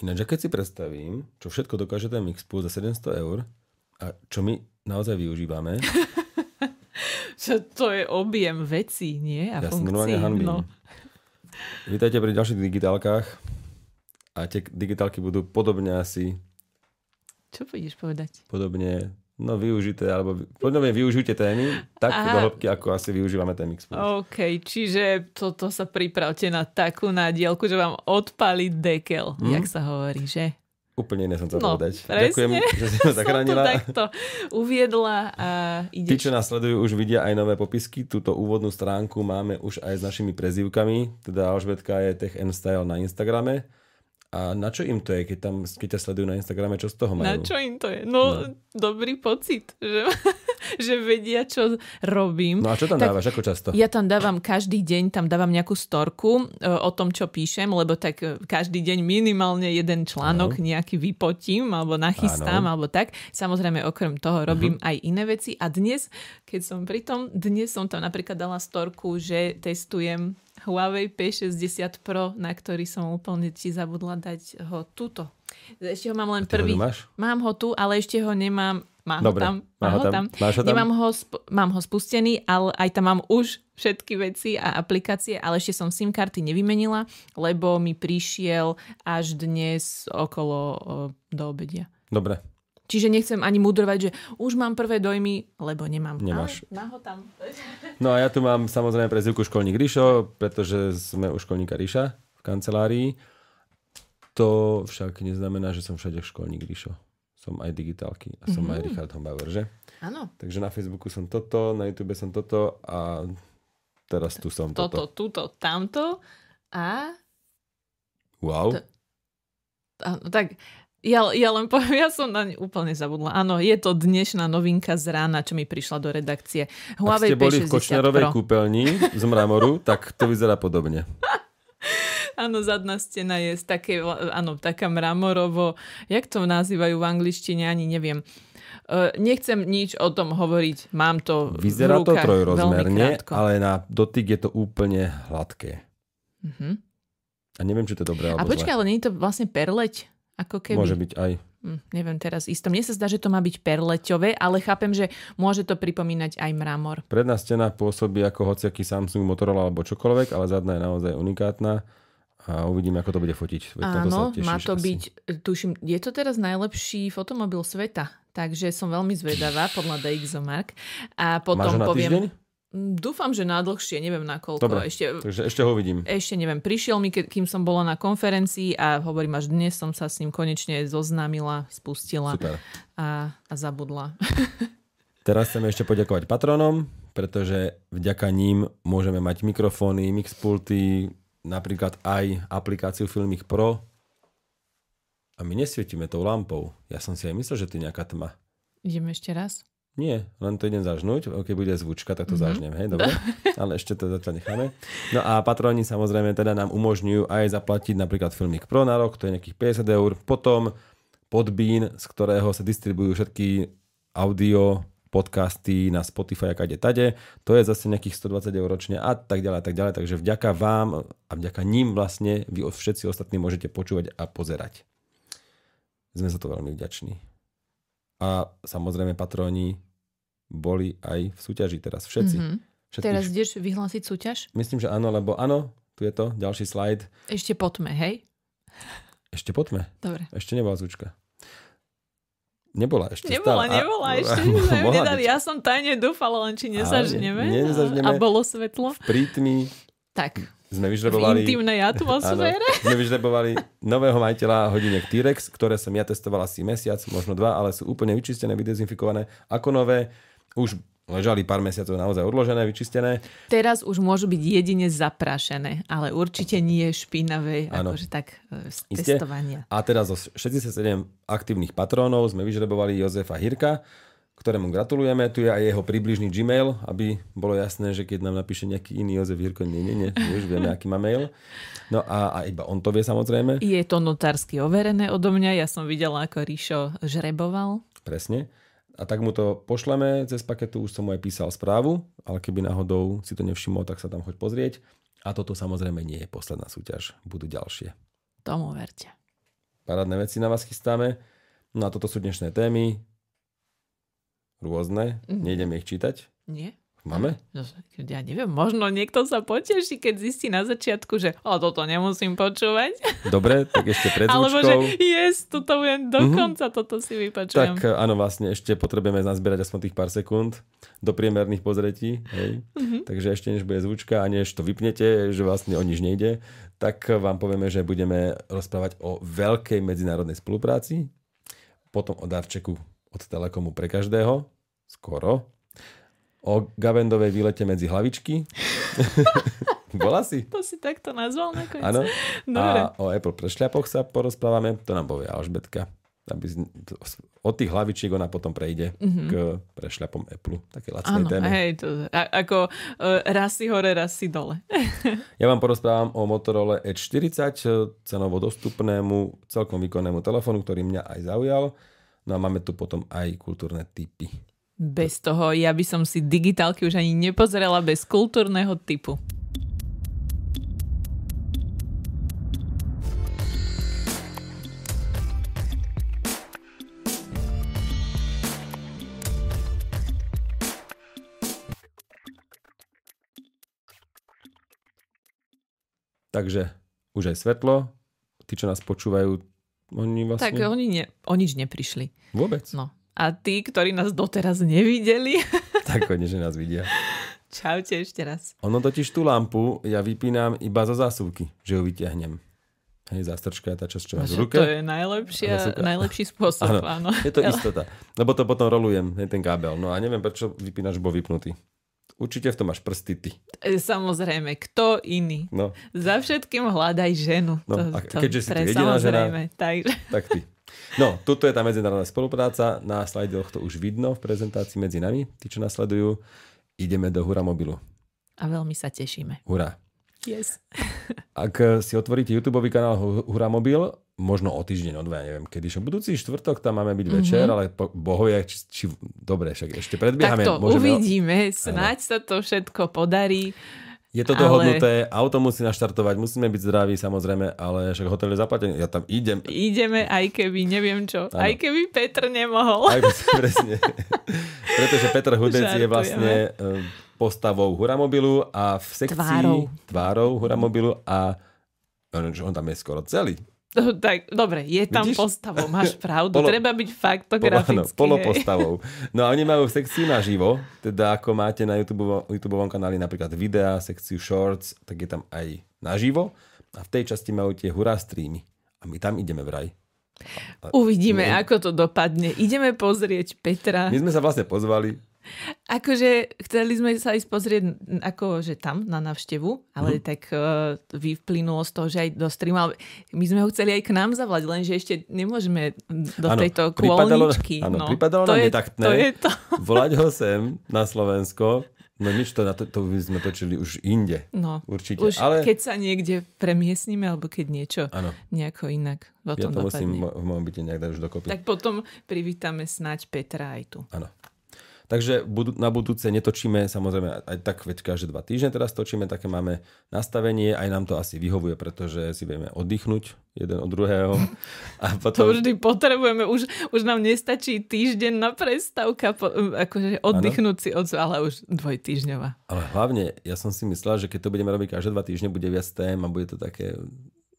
Ináč, keď si predstavím, čo všetko dokáže ten Mixpool za 700 eur a čo my naozaj využívame. čo to je objem vecí, nie? A ja som funkcií. No. Vítajte pri ďalších digitálkach a tie digitálky budú podobne asi... Čo budeš povedať? Podobne No využité, alebo podobne využite témy tak Aha. do hĺbky, ako asi využívame ten Mixpool. OK, čiže toto sa pripravte na takú nádielku, že vám odpali dekel, hmm? jak sa hovorí, že? Úplne iné som chcel no, povedať. Presne. Ďakujem, že si ma zachránila. Som to takto uviedla a ideš. Tí, čo nás sledujú, už vidia aj nové popisky. Túto úvodnú stránku máme už aj s našimi prezývkami. Teda Alžbetka je Tech and Style na Instagrame a na čo im to je, keď, tam, keď ťa sledujú na Instagrame, čo z toho majú? Na čo im to je? No, no. dobrý pocit, že, že vedia, čo robím. No a čo tam tak, dávaš, ako často? Ja tam dávam každý deň, tam dávam nejakú storku e, o tom, čo píšem, lebo tak e, každý deň minimálne jeden článok no. nejaký vypotím, alebo nachystám, ano. alebo tak. Samozrejme, okrem toho robím uh-huh. aj iné veci. A dnes, keď som pri tom, dnes som tam napríklad dala storku, že testujem Huawei P60 Pro, na ktorý som úplne ti zabudla dať ho tuto. Ešte ho mám len prvý. Ho mám ho tu, ale ešte ho nemám. Mám Dobre, ho tam. Mám ho tam. Máš ho tam? Nemám ho, sp- mám ho spustený, ale aj tam mám už všetky veci a aplikácie, ale ešte som SIM karty nevymenila, lebo mi prišiel až dnes okolo o, do obedia. Dobre, Čiže nechcem ani mudrovať, že už mám prvé dojmy, lebo nemám. Nemáš. Ale má ho tam. No a ja tu mám samozrejme prezivku školník Ríšo, pretože sme u školníka Ríša v kancelárii. To však neznamená, že som všade školník Ríšo. Som aj digitálky a som mm-hmm. aj Richard Hombauer, že? Áno. Takže na Facebooku som toto, na YouTube som toto a teraz tu som toto. Toto, tuto, tamto a... Wow. To... Áno, tak ja, ja len poviem, ja som na ne úplne zabudla. Áno, je to dnešná novinka z rána, čo mi prišla do redakcie. Huawei Ak ste boli v Kočnerovej Pro. kúpeľni z mramoru, tak to vyzerá podobne. Áno, zadná stena je z také, áno, taká mramorovo, jak to nazývajú v angličtine, ani neviem. Uh, nechcem nič o tom hovoriť, mám to Vyzerá v rukách to trojrozmerne, ale na dotyk je to úplne hladké. Uh-huh. A neviem, či to je dobré A počkaj, ale nie je to vlastne perleť? Ako keby. Môže byť aj. Hm, neviem teraz isto. Mne sa zdá, že to má byť perleťové, ale chápem, že môže to pripomínať aj mramor. Predná stena pôsobí ako hociaký Samsung, Motorola alebo čokoľvek, ale zadná je naozaj unikátna a uvidíme, ako to bude fotiť. Veď Áno, to má to asi. byť, tuším, je to teraz najlepší fotomobil sveta, takže som veľmi zvedavá podľa DxOMark. A potom Máš ho na poviem... Týždeň? Mm, dúfam, že na dlhšie, neviem na koľko. Dobre, ešte, takže ešte ho vidím. Ešte neviem. Prišiel mi, kým som bola na konferencii a hovorím, až dnes som sa s ním konečne zoznámila, spustila Super. A, a zabudla. Teraz chceme ešte poďakovať patronom, pretože vďaka ním môžeme mať mikrofóny, mixpulty, napríklad aj aplikáciu Filmic Pro. A my nesvietime tou lampou. Ja som si aj myslel, že to je nejaká tma. Ideme ešte raz? Nie, len to idem zažnúť. Keď bude zvučka, tak to mm-hmm. zažnem, hej, dobre? Ale ešte to zatiaľ necháme. No a patroni samozrejme teda nám umožňujú aj zaplatiť napríklad Filmik Pro na rok, to je nejakých 50 eur. Potom podbín, z ktorého sa distribujú všetky audio podcasty na Spotify a kade tade. To je zase nejakých 120 eur ročne a tak ďalej a tak ďalej. Takže vďaka vám a vďaka ním vlastne vy všetci ostatní môžete počúvať a pozerať. Sme za to veľmi vďační. A samozrejme patróni boli aj v súťaži teraz všetci. Mm-hmm. Všetkých... Teraz ideš vyhlásiť súťaž? Myslím, že áno, lebo áno, tu je to, ďalší slajd. Ešte potme, hej? Ešte potme. Dobre. Ešte nebola zúčka. Nebola ešte Nebola, stále. nebola a, ešte. Nedali. Ja som tajne dúfala, len či nezažneme. Nie, nezažneme. A, bolo svetlo. V prítmi. Tak. Sme vyžrebovali... V intimnej atmosfére. Áno, sme vyžrebovali nového majiteľa hodiniek T-Rex, ktoré som ja testoval asi mesiac, možno dva, ale sú úplne vyčistené, vydezinfikované ako nové už ležali pár mesiacov naozaj odložené, vyčistené. Teraz už môžu byť jedine zaprašené, ale určite nie špinavé, ano. akože tak e, z Isté. testovania. A teraz zo 67 aktívnych patrónov sme vyžrebovali Jozefa Hirka, ktorému gratulujeme. Tu je aj jeho približný Gmail, aby bolo jasné, že keď nám napíše nejaký iný Jozef Hirko, nie, nie, nie, už vieme, aký má mail. No a, a iba on to vie samozrejme. Je to notársky overené odo mňa, ja som videla, ako Ríšo žreboval. Presne a tak mu to pošleme cez paketu, už som mu aj písal správu, ale keby náhodou si to nevšimol, tak sa tam choď pozrieť. A toto samozrejme nie je posledná súťaž, budú ďalšie. Tomu verte. parádne veci na vás chystáme. No a toto sú dnešné témy. Rôzne. Mm. Nejdeme ich čítať. Nie. Máme? No, ja neviem, možno niekto sa poteší, keď zistí na začiatku, že o, toto nemusím počúvať. Dobre, tak ešte pred Alebo že yes, toto budem dokonca, mm-hmm. toto si vypočujem. Tak áno, vlastne ešte potrebujeme nazbierať aspoň tých pár sekúnd do priemerných pozretí. Hej. Mm-hmm. Takže ešte než bude zvučka a než to vypnete, že vlastne o nič nejde, tak vám povieme, že budeme rozprávať o veľkej medzinárodnej spolupráci, potom o darčeku od Telekomu pre každého, skoro, o Gavendovej výlete medzi hlavičky. Bola si? To si takto nazval nakoniec. Áno. A o Apple prešľapoch sa porozprávame, to nám povie Alžbetka. Aby od tých hlavičiek ona potom prejde mm-hmm. k prešľapom Apple. Také lacnej téme. hej, to, a, ako uh, raz si hore, raz si dole. ja vám porozprávam o Motorola Edge 40, cenovo dostupnému, celkom výkonnému telefónu, ktorý mňa aj zaujal. No a máme tu potom aj kultúrne typy. Bez toho ja by som si digitálky už ani nepozerala bez kultúrneho typu. Takže už aj svetlo. Tí, čo nás počúvajú, oni vlastne... Tak oni ne, o nič neprišli. Vôbec? No. A tí, ktorí nás doteraz nevideli... tak že nás vidia. Čaute ešte raz. Ono totiž tú lampu ja vypínam iba zo zásuvky, že ju vyťahnem. Hej, zástrčka je tá časť, čo má v ruke. To je najlepšia, najlepší spôsob, áno, áno. Je to istota. Lebo to potom rolujem, hej, ten kábel. No a neviem, prečo vypínač bol vypnutý. Určite v tom máš prsty ty. E, samozrejme, kto iný? No. Za všetkým hľadaj ženu. No, to, a keďže to, si ty jediná žena, takže. tak ty. No, tuto je tá medzinárodná spolupráca. Na slajdoch to už vidno v prezentácii medzi nami. Tí, čo nasledujú, ideme do Hura mobilu. A veľmi sa tešíme. Hurá. Yes. Ak si otvoríte YouTube kanál Hura Mobil, možno o týždeň, o dva, neviem, kedy šo. Budúci štvrtok tam máme byť mm-hmm. večer, ale po, bohovia, či, či, dobre, však ešte predbiehame. Tak to môžeme... uvidíme, snáď sa to všetko podarí. Je to dohodnuté, ale... auto musí naštartovať, musíme byť zdraví samozrejme, ale však hotel je zaplatený, ja tam idem. Ideme, aj keby, neviem čo, ano. aj keby Petr nemohol. Aj presne. Pretože Petr Hudec je vlastne e, postavou Huramobilu a v sekcii tvárou, tvárou Huramobilu a on tam je skoro celý. No, tak, dobre, je tam Vidíš? postavou, máš pravdu. Polo, Treba byť faktografický. Polo, polopostavou. No a oni majú sekciu naživo, teda ako máte na YouTube, YouTube kanáli napríklad videa, sekciu shorts, tak je tam aj naživo. A v tej časti majú tie hurá streamy. A my tam ideme vraj. Uvidíme, my... ako to dopadne. Ideme pozrieť Petra. My sme sa vlastne pozvali, Akože chceli sme sa ísť pozrieť akože tam na návštevu, ale mm. tak uh, vyplynulo z toho, že aj do streamu, my sme ho chceli aj k nám zavolať, lenže ešte nemôžeme do ano, tejto kôlničky. Áno, no, pripadalo to nám je, netaktné to je to. volať ho sem na Slovensko, No nič, to, to by sme točili už inde. No, určite. Už ale... keď sa niekde premiesnime, alebo keď niečo ano. nejako inak o tom Ja to dopadne. musím v mojom byte nejak dať už dokopy. Tak potom privítame snáď Petra aj tu. Áno. Takže na budúce netočíme, samozrejme aj tak veď každé dva týždne teraz točíme, také máme nastavenie, aj nám to asi vyhovuje, pretože si vieme oddychnúť jeden od druhého. A potom... To vždy potrebujeme, už, už nám nestačí týždeň na prestávka, po, akože oddychnúť ano? si od, ale už dvojtýždňová. Ale hlavne, ja som si myslel, že keď to budeme robiť každé dva týždne, bude viac tém a bude to také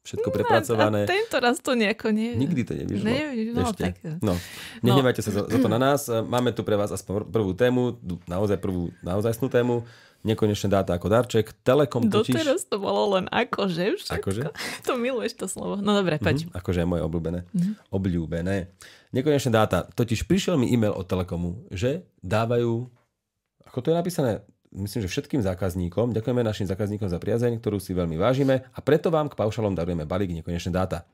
všetko no, prepracované. A tento raz to nejako nie... Nikdy to nevyšlo. Nevyšlo, no, Ešte. tak... No, nehnevajte no. sa za, za to na nás. Máme tu pre vás aspoň prvú tému, naozaj prvú naozajstnú tému. Nekonečné dáta ako darček. Telekom totiž... Doteraz to bolo len akože všetko. Akože? To miluješ to slovo. No dobre, poď. Mm-hmm, akože je moje obľúbené. Mm-hmm. Obľúbené. Nekonečné dáta. Totiž prišiel mi e-mail od Telekomu, že dávajú, ako to je napísané, myslím, že všetkým zákazníkom. Ďakujeme našim zákazníkom za priazeň, ktorú si veľmi vážime a preto vám k paušalom darujeme balík nekonečné dáta.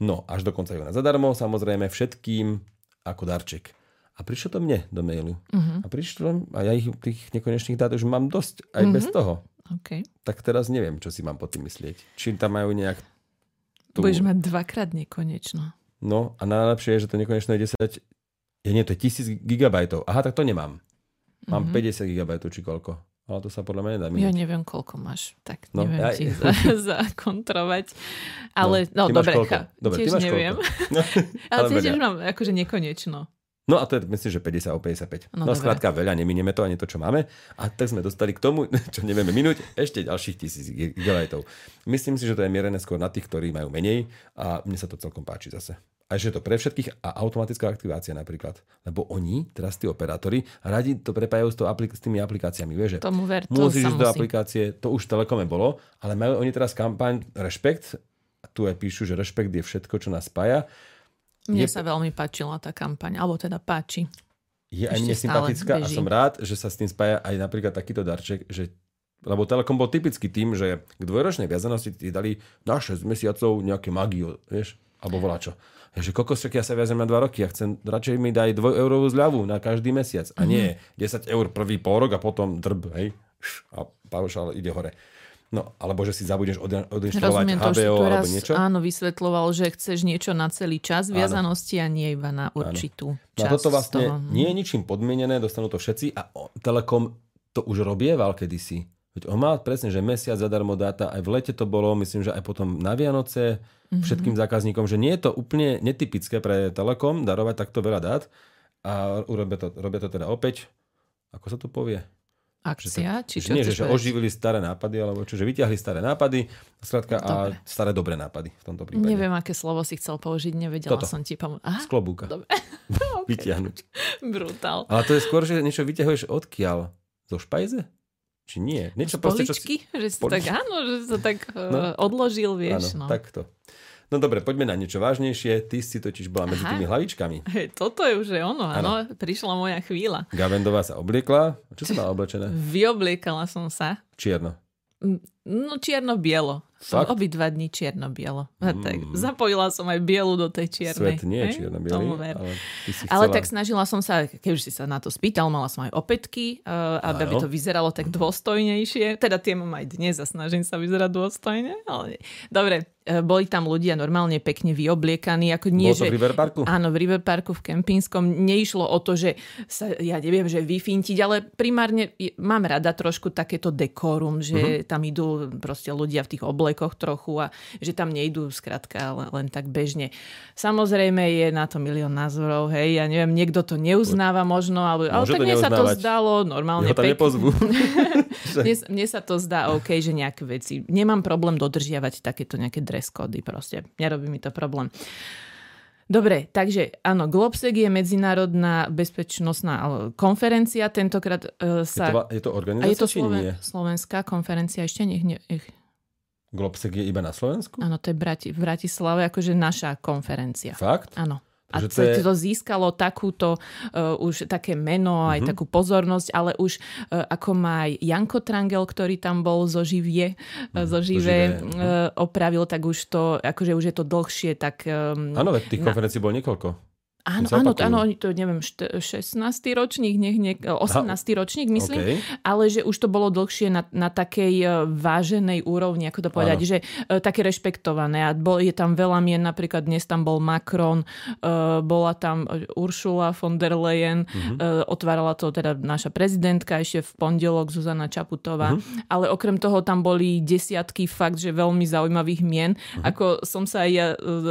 No, až dokonca aj na zadarmo, samozrejme všetkým ako darček. A prišlo to mne do mailu. Uh-huh. A prišlo, a ja ich tých nekonečných dát už mám dosť aj uh-huh. bez toho. Okay. Tak teraz neviem, čo si mám pod tým myslieť. Či tam majú nejak... Tú... Budeš mať dvakrát nekonečno. No a najlepšie je, že to nekonečné je 10... Je nie, to je 1000 gigabajtov. Aha, tak to nemám. Mám mm-hmm. 50 GB či koľko. ale to sa podľa mňa nedá minúť. Ja neviem, koľko máš, tak no, neviem ja... ti zakontrovať. Ale, no, no dobre, tiež neviem. No, ale tiež mám akože nekonečno. No a to je, myslím, že 50 o 55. No, no skrátka veľa, neminieme to ani to, čo máme. A tak sme dostali k tomu, čo nevieme minúť, ešte ďalších tisíc gigabajtov. Myslím si, že to je mierené skôr na tých, ktorí majú menej a mne sa to celkom páči zase. A že to pre všetkých a automatická aktivácia napríklad. Lebo oni, teraz tí operátori, radi to prepájajú s, to aplik- s tými aplikáciami. Vieš, že Tomu ver, to musíš ísť do aplikácie, to už Telekome bolo, ale majú oni teraz kampaň Rešpekt, tu aj píšu, že Rešpekt je všetko, čo nás spája. Mne je... sa veľmi páčila tá kampaň, alebo teda páči. Je aj mne sympatická a som rád, že sa s tým spája aj napríklad takýto darček, že lebo Telekom bol typický tým, že k dvojročnej viazanosti ti dali na 6 mesiacov nejaké magio, vieš, alebo voláčo. Ja, že kokos, ja sa viazem na 2 roky a chcem, radšej mi daj 2 eurovú zľavu na každý mesiac a nie 10 mhm. eur prvý pol rok a potom drb, hej, a paušal ide hore. No, alebo že si zabudneš od, odinštalovať HBO to, alebo niečo. Áno, vysvetloval, že chceš niečo na celý čas viazanosti áno. a nie iba na určitú áno. časť. No toto vlastne toho. nie je ničím podmienené, dostanú to všetci a Telekom to už robieval kedysi. Veď on mal presne, že mesiac zadarmo dáta, aj v lete to bolo, myslím, že aj potom na Vianoce mm-hmm. všetkým zákazníkom, že nie je to úplne netypické pre Telekom darovať takto veľa dát a urobia to, robia to teda opäť, ako sa to povie? Akcia? Že, či čo nie, že, že oživili staré nápady, alebo čo, že vyťahli staré nápady, skrátka, a staré dobré nápady v tomto prípade. Neviem, aké slovo si chcel použiť, nevedela Toto. som ti pomôcť. Z klobúka. Dobre. okay. Vyťahnuť. Brutál. Ale to je skôr, že niečo vyťahuješ odkiaľ? Zo špajze? Či nie? Niečo proste, čo si... Že si tak, áno, že sa tak no? odložil, vieš. Áno, no. takto. No dobre, poďme na niečo vážnejšie. Ty si totiž bola medzi tými hlavičkami. Hey, toto je už je ono, áno. Prišla moja chvíľa. Gavendová sa obliekla. Čo si mala oblečené? Vyobliekala som sa. Čierno. No čierno-bielo. Fakt? Obidva dní čierno-bielo. Mm. Tak, zapojila som aj bielu do tej čiernej. Svet nie je čierno-bielý. Ale, chcela... ale tak snažila som sa, keď už si sa na to spýtal, mala som aj opätky, uh, aby, aby to vyzeralo tak dôstojnejšie. Teda tie mám aj dnes a snažím sa vyzerať dôstojne. Ale... Dobre, boli tam ľudia normálne pekne vyobliekaní. Ako nie, Bolo to že, v Riverparku? Áno, v Riverparku v Kempinskom. Neišlo o to, že sa, ja neviem, že vyfintiť, ale primárne mám rada trošku takéto dekorum, že uh-huh. tam idú proste ľudia v tých oblekoch trochu a že tam nejdú skrátka len, len tak bežne. Samozrejme je na to milión názorov, hej, ja neviem, niekto to neuznáva možno, ale, ale tak mne sa to zdalo normálne tam nepozvú. mne, mne sa to zdá OK, že nejaké veci. Nemám problém dodržiavať takéto nejaké dress kódy proste. Nerobí mi to problém. Dobre, takže áno, Globsec je medzinárodná bezpečnostná konferencia. Tentokrát uh, sa... Je to, je to organizácia, je to Sloven- nie? slovenská konferencia, ešte nech... nech... Globsec je iba na Slovensku? Áno, to je Brati- v Bratislave, akože naša konferencia. Fakt? Áno. A to, je... to získalo takúto uh, už také meno, aj uh-huh. takú pozornosť, ale už uh, ako má aj Janko Trangel, ktorý tam bol zo živie, uh, zo živé uh, opravil, tak už to, akože už je to dlhšie, tak... Um, Áno, tých na... konferencií bolo niekoľko. Áno, áno, áno, to neviem, 16. ročník, nech, nech, 18. Ha, ročník myslím, okay. ale že už to bolo dlhšie na, na takej e, váženej úrovni, ako to povedať, áno. že uh, také rešpektované a bol, je tam veľa mien, napríklad dnes tam bol Macron, uh, bola tam Uršula von der Leyen, uh, otvárala to teda naša prezidentka ešte v pondelok Zuzana Čaputová, uh-huh. ale okrem toho tam boli desiatky fakt, že veľmi zaujímavých mien. Uh-huh. Ako som sa aj ja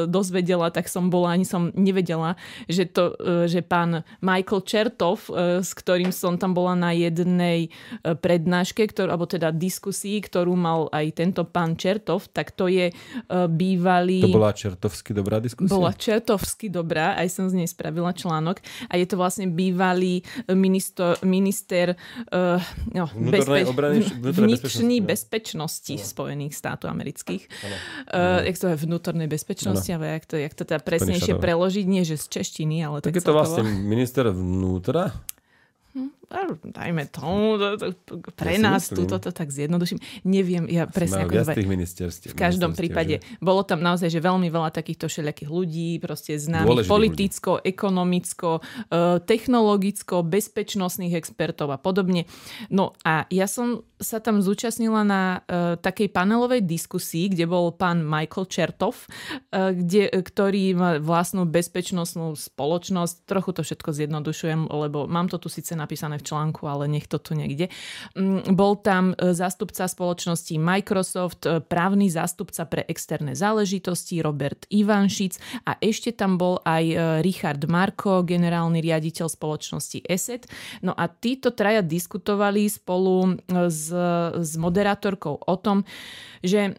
dozvedela, tak som bola, ani som nevedela, že, to, e, že pán Michael Čertov, e, s ktorým som tam bola na jednej e, prednáške, ktorú, alebo teda diskusii, ktorú mal aj tento pán Čertov, tak to je bývalý... To bola čertovsky dobrá diskusia? Bola čertovsky dobrá, aj som z nej spravila článok. A je to vlastne bývalý minister, minister uh, no, bezpe- obrany, vnútornej bezpečnosti, bezpečnosti Spojených státov amerických. Uh, jak to je vnútornej bezpečnosti, ale jak to, jak to teda presnejšie preložiť, nie že z češtiny češtiny, ale tak, tak je to vlastne minister vnútra? Dajme tomu, to, to, pre ja nás tu toto tak zjednoduším. Neviem, ja presne ako... Viac tých ministerstiev. V každom prípade. Že... Bolo tam naozaj, že veľmi veľa takýchto všelijakých ľudí, proste známych politicko, ľudí. ekonomicko, e, technologicko, bezpečnostných expertov a podobne. No a ja som sa tam zúčastnila na uh, takej panelovej diskusii, kde bol pán Michael Čertov, uh, kde, ktorý má vlastnú bezpečnostnú spoločnosť. Trochu to všetko zjednodušujem, lebo mám to tu síce napísané v článku, ale nech to tu niekde. Mm, bol tam e, zástupca spoločnosti Microsoft, e, právny zástupca pre externé záležitosti Robert Ivanšic a ešte tam bol aj e, Richard Marko, generálny riaditeľ spoločnosti ESET. No a títo traja diskutovali spolu s, s moderátorkou o tom, že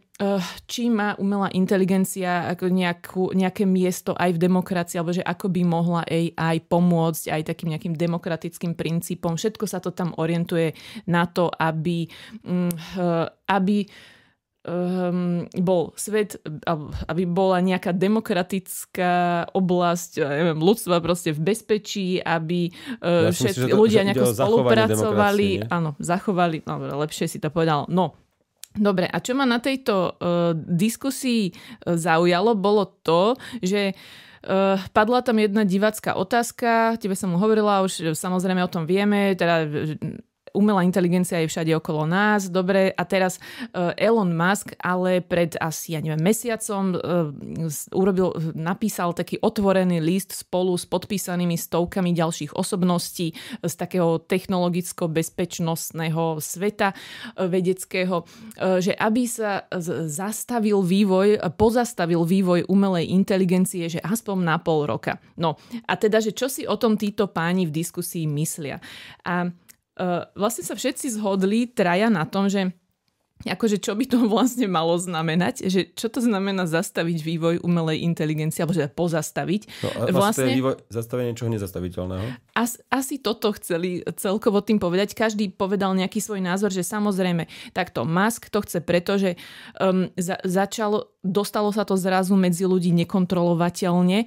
či má umelá inteligencia ako nejakú, nejaké miesto aj v demokracii, alebo že ako by mohla AI pomôcť aj takým nejakým demokratickým princípom. Všetko sa to tam orientuje na to, aby, uh, aby um, bol svet, aby bola nejaká demokratická oblasť neviem, ľudstva proste v bezpečí, aby uh, ja všetci, myslím, ľudia nejako spolupracovali. Áno, zachovali, no, lepšie si to povedal. No, Dobre, a čo ma na tejto uh, diskusii uh, zaujalo, bolo to, že Uh, padla tam jedna divácká otázka, tebe som mu hovorila, už samozrejme o tom vieme, teda umelá inteligencia je všade okolo nás, dobre, a teraz uh, Elon Musk ale pred asi, ja neviem, mesiacom uh, urobil, napísal taký otvorený list spolu s podpísanými stovkami ďalších osobností z takého technologicko-bezpečnostného sveta vedeckého, že aby sa zastavil vývoj, pozastavil vývoj umelej inteligencie, že aspoň na pol roka. No a teda, že čo si o tom títo páni v diskusii myslia. A uh, vlastne sa všetci zhodli, traja na tom, že akože čo by to vlastne malo znamenať, že čo to znamená zastaviť vývoj umelej inteligencie, alebo že pozastaviť. No, vlastne, vlastne vývoj, zastavenie niečoho nezastaviteľného? As, asi toto chceli celkovo tým povedať. Každý povedal nejaký svoj názor, že samozrejme takto Musk to chce preto, že um, za, začalo dostalo sa to zrazu medzi ľudí nekontrolovateľne e,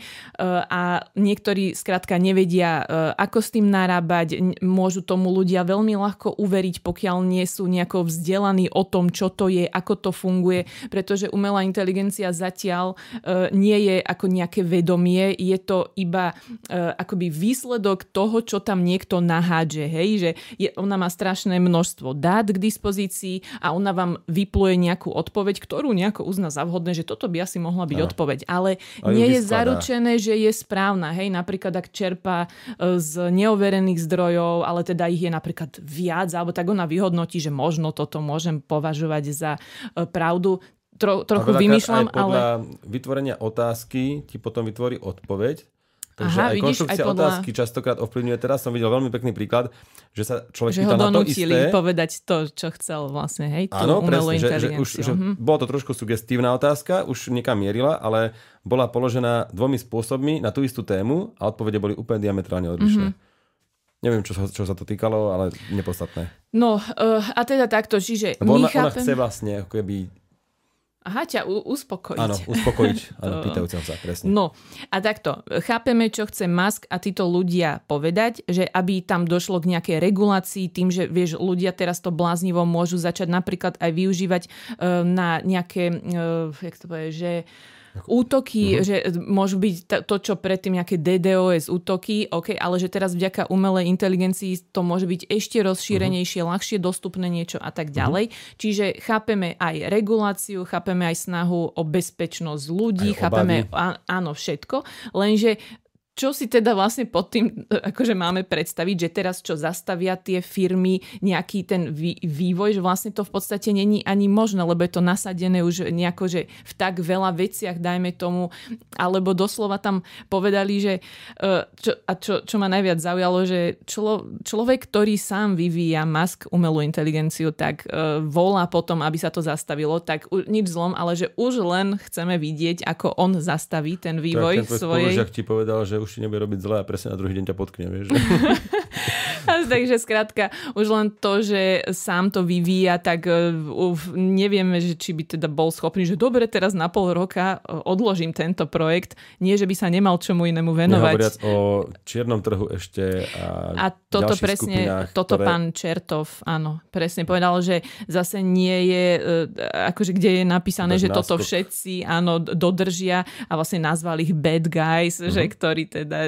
a niektorí skrátka nevedia, e, ako s tým narábať. Môžu tomu ľudia veľmi ľahko uveriť, pokiaľ nie sú nejako vzdelaní o tom, čo to je, ako to funguje, pretože umelá inteligencia zatiaľ e, nie je ako nejaké vedomie, je to iba akoby výsledok toho, čo tam niekto nahádže. Hej? Že je, ona má strašné množstvo dát k dispozícii a ona vám vypluje nejakú odpoveď, ktorú nejako uzná za vhodné že toto by asi mohla byť no. odpoveď. Ale a nie je zaručené, že je správna. Hej, napríklad ak čerpa e, z neoverených zdrojov, ale teda ich je napríklad viac, alebo tak ona vyhodnotí, že možno toto môžem považovať za e, pravdu. Tro, trochu vymýšľam, ale... vytvorenia otázky ti potom vytvorí odpoveď Takže Aha, aj vidíš, konštrukcia aj podľa... otázky častokrát ovplyvňuje. Teraz som videl veľmi pekný príklad, že sa človek že pýta na to isté. povedať to, čo chcel vlastne, hej? Áno, presne, že, že, už, že uh-huh. bolo to trošku sugestívna otázka, už niekam mierila, ale bola položená dvomi spôsobmi na tú istú tému a odpovede boli úplne diametrálne odlišné. Uh-huh. Neviem, čo, čo sa to týkalo, ale nepodstatné. No, uh, a teda takto, čiže ona, chápem... ona chce vlastne ako keby Aha, ťa u- uspokojiť. Áno, uspokojiť, áno, pýtajúcim sa, presne. No, a takto, chápeme, čo chce Musk a títo ľudia povedať, že aby tam došlo k nejakej regulácii tým, že vieš, ľudia teraz to bláznivo môžu začať napríklad aj využívať uh, na nejaké, uh, jak to povie, že útoky, uh-huh. že môžu byť to, čo predtým nejaké DDoS útoky, OK, ale že teraz vďaka umelej inteligencii to môže byť ešte rozšírenejšie, uh-huh. ľahšie dostupné niečo a tak ďalej. Uh-huh. Čiže chápeme aj reguláciu, chápeme aj snahu o bezpečnosť ľudí, aj chápeme áno všetko, lenže čo si teda vlastne pod tým akože máme predstaviť, že teraz čo zastavia tie firmy nejaký ten vývoj, že vlastne to v podstate není ani možné, lebo je to nasadené už nejako, že v tak veľa veciach, dajme tomu, alebo doslova tam povedali, že e, čo, a čo, čo ma najviac zaujalo, že člo, človek, ktorý sám vyvíja mask umelú inteligenciu, tak uh, volá potom, aby sa to zastavilo, tak u, nič zlom, ale že už len chceme vidieť, ako on zastaví ten vývoj tak, ten svojej... ti povedal, že už ti nebude robiť zle a presne na druhý deň ťa potkne, vieš. Takže skrátka, už len to, že sám to vyvíja, tak uh, nevieme, že či by teda bol schopný, že dobre, teraz na pol roka uh, odložím tento projekt. Nie, že by sa nemal čomu inému venovať. Nehovoriac o čiernom trhu ešte a, a toto presne, toto ktoré... pán Čertov, áno, presne povedal, že zase nie je, uh, akože kde je napísané, Bez že náskok. toto všetci, áno, dodržia a vlastne nazval ich bad guys, uh-huh. že ktorí teda,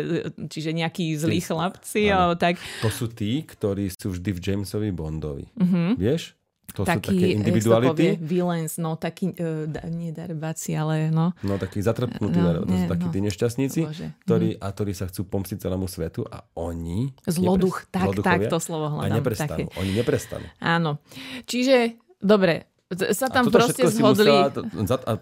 čiže nejakí zlí chlapci, ale tak. To sú tí, ktorí sú vždy v Jamesovi Bondovi. Uh-huh. Vieš? To taký, sú také individuality. Povie, villains, no taký, uh, nie darebáci, ale no. No taký zatrpnutý, no, to sú takí no. tí nešťastníci, ktorí, mhm. a ktorí sa chcú pomstiť celému svetu a oni... Zloduch, tak, tak, to slovo hľadám. A neprestanú, také. oni neprestanú. Áno. Čiže, dobre, sa tam proste zhodli... Musela, a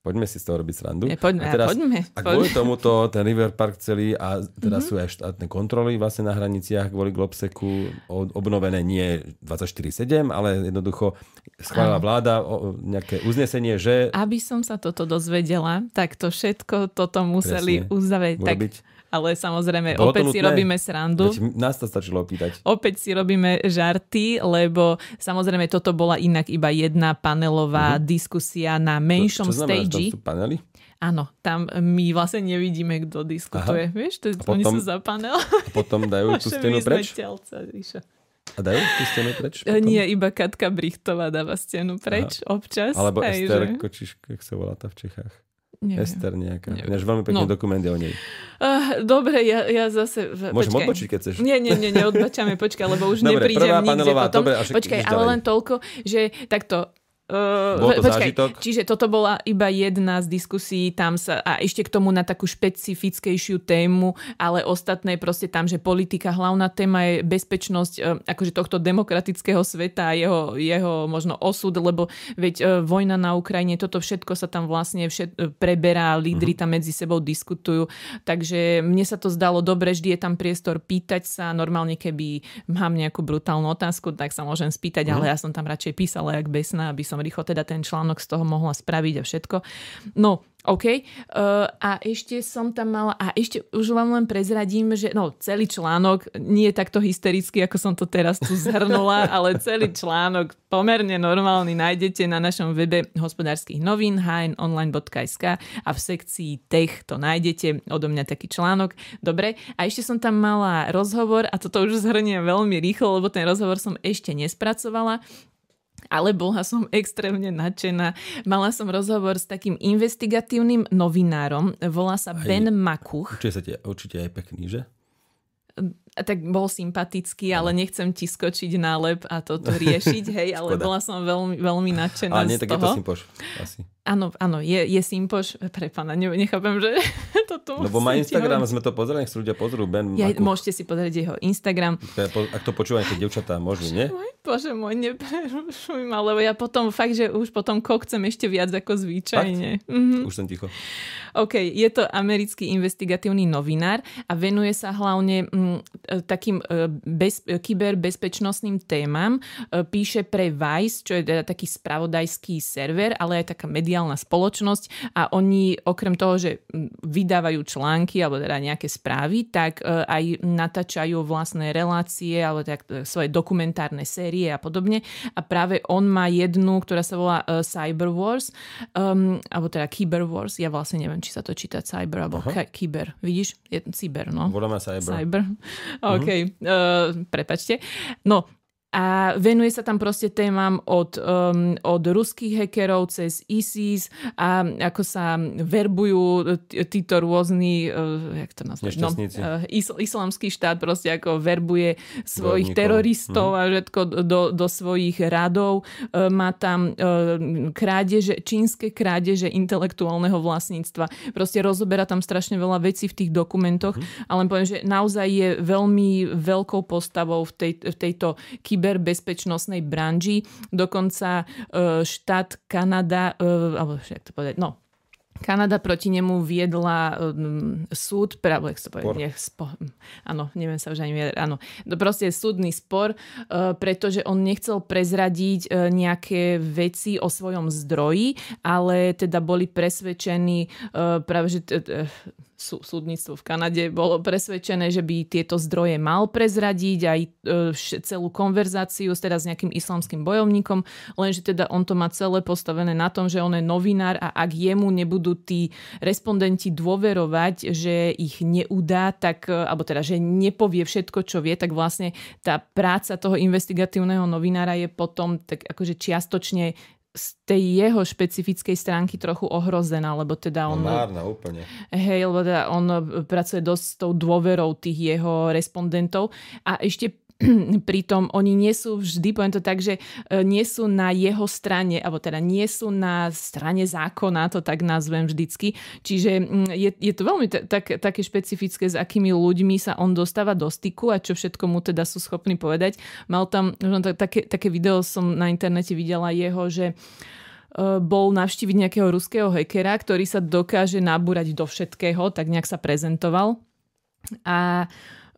Poďme si z toho robiť srandu. Nie, poďme, a teraz, poďme, a kvôli poďme. tomuto ten River Park celý a teraz mm-hmm. sú aj štátne kontroly vlastne na hraniciach kvôli Globseku obnovené nie 24-7, ale jednoducho schválila vláda o, nejaké uznesenie, že... Aby som sa toto dozvedela, tak to všetko toto museli uzavrieť. Tak ale samozrejme Bolo opäť si robíme srandu. Veď nás to stačilo opýtať. Opäť si robíme žarty, lebo samozrejme toto bola inak iba jedna panelová uh-huh. diskusia na menšom čo, čo znamená, stage. Čo panely? Áno, tam my vlastne nevidíme, kto diskutuje. Aha. Vieš, to, potom, oni sú za panel. A potom dajú tú stenu preč? Telca, a dajú tú stenu preč? E, potom? Nie, iba Katka Brichtová dáva stenu preč Aha. občas. Alebo Ester že... Kočiš, jak sa volá tá v Čechách. Neviem. Ester nejaká. Neviem. Ináč veľmi pekný no. dokument je o nej. Uh, dobre, ja, ja zase... Môžem počkaj. odbočiť, keď chceš. Nie, nie, nie, neodbačame, počkaj, lebo už dobre, neprídem nikde panelová, potom. Dobre, počkaj, ale len toľko, že takto, Uh, Bol to počkaj, zážitok? Čiže toto bola iba jedna z diskusí tam sa, a ešte k tomu na takú špecifickejšiu tému, ale ostatné proste tam, že politika, hlavná téma je bezpečnosť uh, akože tohto demokratického sveta a jeho, jeho možno osud, lebo veď uh, vojna na Ukrajine, toto všetko sa tam vlastne všet, uh, preberá, lídry uh-huh. tam medzi sebou diskutujú, takže mne sa to zdalo dobre, vždy je tam priestor pýtať sa, normálne keby mám nejakú brutálnu otázku, tak sa môžem spýtať, uh-huh. ale ja som tam radšej písala jak besná, aby som rýchlo teda ten článok z toho mohla spraviť a všetko. No, OK. Uh, a ešte som tam mala, a ešte už vám len prezradím, že no, celý článok nie je takto hysterický, ako som to teraz tu zhrnula, ale celý článok pomerne normálny nájdete na našom webe hospodárskych novín hnonline.sk a v sekcii tech to nájdete odo mňa taký článok. Dobre, a ešte som tam mala rozhovor a toto už zhrniem veľmi rýchlo, lebo ten rozhovor som ešte nespracovala ale bola som extrémne nadšená. Mala som rozhovor s takým investigatívnym novinárom, volá sa aj, Ben Makuch. Určite sa ti, určite aj pekný, že? tak bol sympatický, ale nechcem ti skočiť na lep a toto riešiť, hej, ale bola som veľmi, veľmi nadšená ale nie, z tak toho. je to sympoš, asi. Áno, áno, je, je Simpoš, pre pána, ne, nechápem, že to tu Lebo má Instagram, sme to pozreli, nech si ľudia pozrú, Ben ja, Môžete si pozrieť jeho Instagram. Ak to počúvajú tie devčatá, môžu, nie? Bože môj, neprerušuj ma, lebo ja potom fakt, že už potom kokcem ešte viac ako zvyčajne. Mhm. Už som ticho. OK, je to americký investigatívny novinár a venuje sa hlavne m, mm, takým e, bez, e, kyberbezpečnostným témam. E, píše pre Vice, čo je teda taký spravodajský server, ale aj taká mediálna mediálna spoločnosť a oni okrem toho, že vydávajú články alebo teda nejaké správy, tak e, aj natáčajú vlastné relácie alebo tak e, svoje dokumentárne série a podobne. A práve on má jednu, ktorá sa volá uh, Cyber Wars, um, alebo teda Cyber Wars. Ja vlastne neviem, či sa to číta Cyber alebo Aha. Kyber. Vidíš? Je Cyber, no. Voláme Cyber. Cyber. OK. Uh-huh. Uh, prepačte. No, a venuje sa tam proste témam od, um, od ruských hackerov cez ISIS a ako sa verbujú títo rôzni, uh, jak to nazvať? No, uh, is, islamský štát proste ako verbuje svojich Bojníkov. teroristov mhm. a všetko do, do svojich radov. Uh, má tam uh, krádeže, čínske krádeže intelektuálneho vlastníctva. Proste rozoberá tam strašne veľa vecí v tých dokumentoch, mm. ale poviem, že naozaj je veľmi veľkou postavou v, tej, v tejto kyberbezpečnostnej branži. Dokonca e, štát Kanada, e, alebo jak to povedať, no, Kanada proti nemu viedla um, súd, právo, jak sa povie, nie, spo, áno, neviem sa už ani viedať, áno, proste súdny spor, uh, pretože on nechcel prezradiť uh, nejaké veci o svojom zdroji, ale teda boli presvedčení uh, práve, že t- t- súdnictvo v Kanade bolo presvedčené, že by tieto zdroje mal prezradiť aj e, celú konverzáciu teda s nejakým islamským bojovníkom, lenže teda on to má celé postavené na tom, že on je novinár a ak jemu nebudú tí respondenti dôverovať, že ich neudá, tak, e, alebo teda, že nepovie všetko, čo vie, tak vlastne tá práca toho investigatívneho novinára je potom tak akože čiastočne z tej jeho špecifickej stránky trochu ohrozená, lebo teda on... No, márna, úplne. Hej, lebo teda on pracuje dosť s tou dôverou tých jeho respondentov a ešte pritom oni nie sú vždy, poviem to tak, že e, nie sú na jeho strane, alebo teda nie sú na strane zákona, to tak nazvem vždycky. Čiže mm, je, je to veľmi t- tak, také špecifické, s akými ľuďmi sa on dostáva do styku a čo všetko mu teda sú schopní povedať. Mal tam, také, také video som na internete videla jeho, že e, bol navštíviť nejakého ruského hekera, ktorý sa dokáže nabúrať do všetkého, tak nejak sa prezentoval. A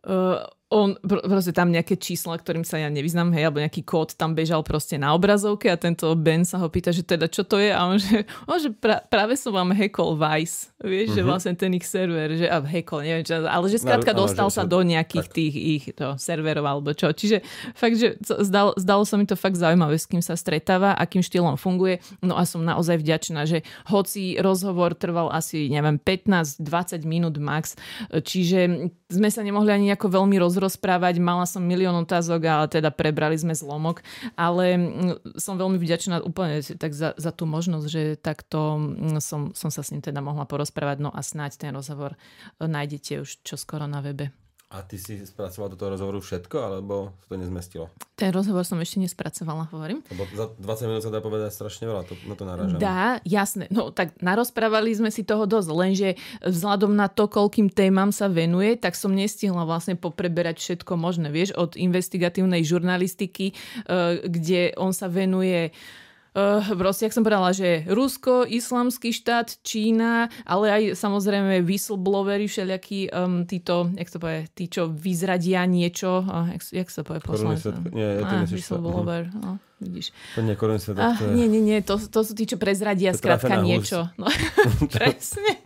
uh, on, proste tam nejaké čísla, ktorým sa ja nevyznám, hej, alebo nejaký kód tam bežal proste na obrazovke a tento Ben sa ho pýta, že teda čo to je a on že, on, že pra, práve som vám hackol Vice, vieš, mm-hmm. že mhm. vlastne ten ich server, že a hackol, neviem čo, ale že skrátka no, dostal no, sa do nejakých tak. tých ich to, serverov alebo čo. Čiže fakt, že zdal, zdalo sa mi to fakt zaujímavé, s kým sa stretáva, akým štýlom funguje. No a som naozaj vďačná, že hoci rozhovor trval asi, neviem, 15-20 minút max, čiže sme sa nemohli ani nejako veľmi rozhodnúť rozprávať, mala som milión otázok, ale teda prebrali sme zlomok, ale mm, som veľmi vďačná úplne tak za, za tú možnosť, že takto mm, som, som sa s ním teda mohla porozprávať, no a snáď ten rozhovor e, nájdete už čoskoro na webe. A ty si spracoval do toho rozhovoru všetko, alebo sa to nezmestilo? Ten rozhovor som ešte nespracovala, hovorím. Lebo za 20 minút sa dá povedať strašne veľa, to, na to narážam. Dá, jasné. No tak narozprávali sme si toho dosť, lenže vzhľadom na to, koľkým témam sa venuje, tak som nestihla vlastne popreberať všetko možné. Vieš, od investigatívnej žurnalistiky, eh, kde on sa venuje Uh, proste, jak som povedala, že Rusko, islamský štát, Čína, ale aj samozrejme whistleblowery, všelijakí um, títo, jak to povie, tí, čo vyzradia niečo, uh, jak, jak sa povie poslanec? Nie, ah, whistleblower, no, vidíš. To nie svet, ah, to je... Nie, nie, nie, to, to sú tí, čo prezradia skrátka niečo. No, presne.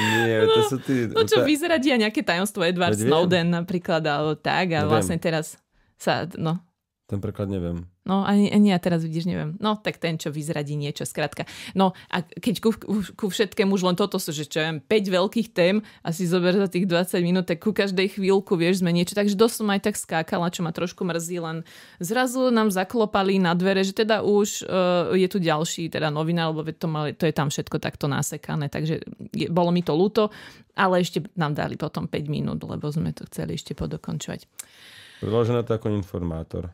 Nie, to no, sú tí... No čo vyzradia nejaké tajomstvo Edward Snowden napríklad, alebo tak a no, vlastne teraz sa, no. Ten preklad neviem. No ani, ani ja teraz vidíš, neviem. No tak ten, čo vyzradí niečo, skrátka. No a keď ku, ku, všetkému už len toto sú, že čo ja 5 veľkých tém a si zober za tých 20 minút, tak ku každej chvíľku vieš sme niečo. Takže dosť som aj tak skákala, čo ma trošku mrzí, len zrazu nám zaklopali na dvere, že teda už uh, je tu ďalší teda novina, lebo to, mali, to je tam všetko takto nasekané, takže je, bolo mi to ľúto, ale ešte nám dali potom 5 minút, lebo sme to chceli ešte podokončovať. Zložené to ako informátor.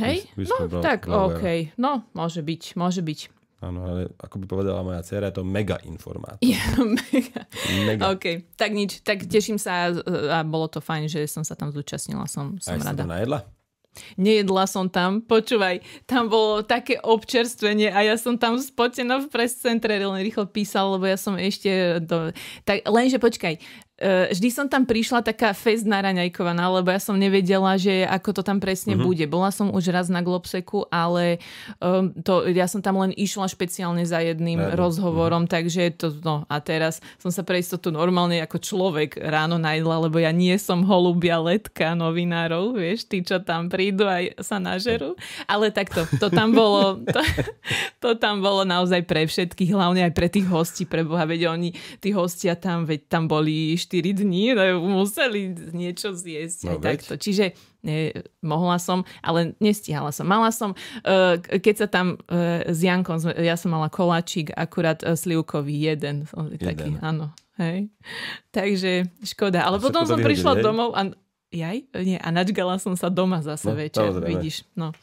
Hej? no tak, OK. No, môže byť, môže byť. Áno, ale ako by povedala moja dcera, je to mega informátor. Yeah, mega. mega. OK, tak nič. Tak teším sa a bolo to fajn, že som sa tam zúčastnila. Som, som Aj rada. Aj najedla? Nejedla som tam, počúvaj, tam bolo také občerstvenie a ja som tam spotená v press centre len rýchlo písal, lebo ja som ešte... Do... Tak, lenže počkaj, vždy som tam prišla taká fest naraňajkovaná, lebo ja som nevedela, že ako to tam presne uh-huh. bude. Bola som už raz na Globseku, ale um, to, ja som tam len išla špeciálne za jedným uh-huh. rozhovorom, uh-huh. takže to, no a teraz som sa pre istotu normálne ako človek ráno najdla, lebo ja nie som holubia letka novinárov, vieš, tí, čo tam prídu aj sa nažerú. Ale takto, to tam bolo, to, to tam bolo naozaj pre všetkých, hlavne aj pre tých hostí, pre Boha, veď oni, tí hostia tam, veď tam boli 4 dní, no, museli niečo zjesť no, takto. Čiže ne, mohla som, ale nestihala som. Mala som, uh, keď sa tam uh, s Jankom, ja som mala koláčik, akurát uh, slivkový jeden. jeden. Taký, áno. Hej. Takže škoda. Ale a potom som prišla hej? domov a jaj? Nie, a načgala som sa doma zase no, večer, vidíš. No.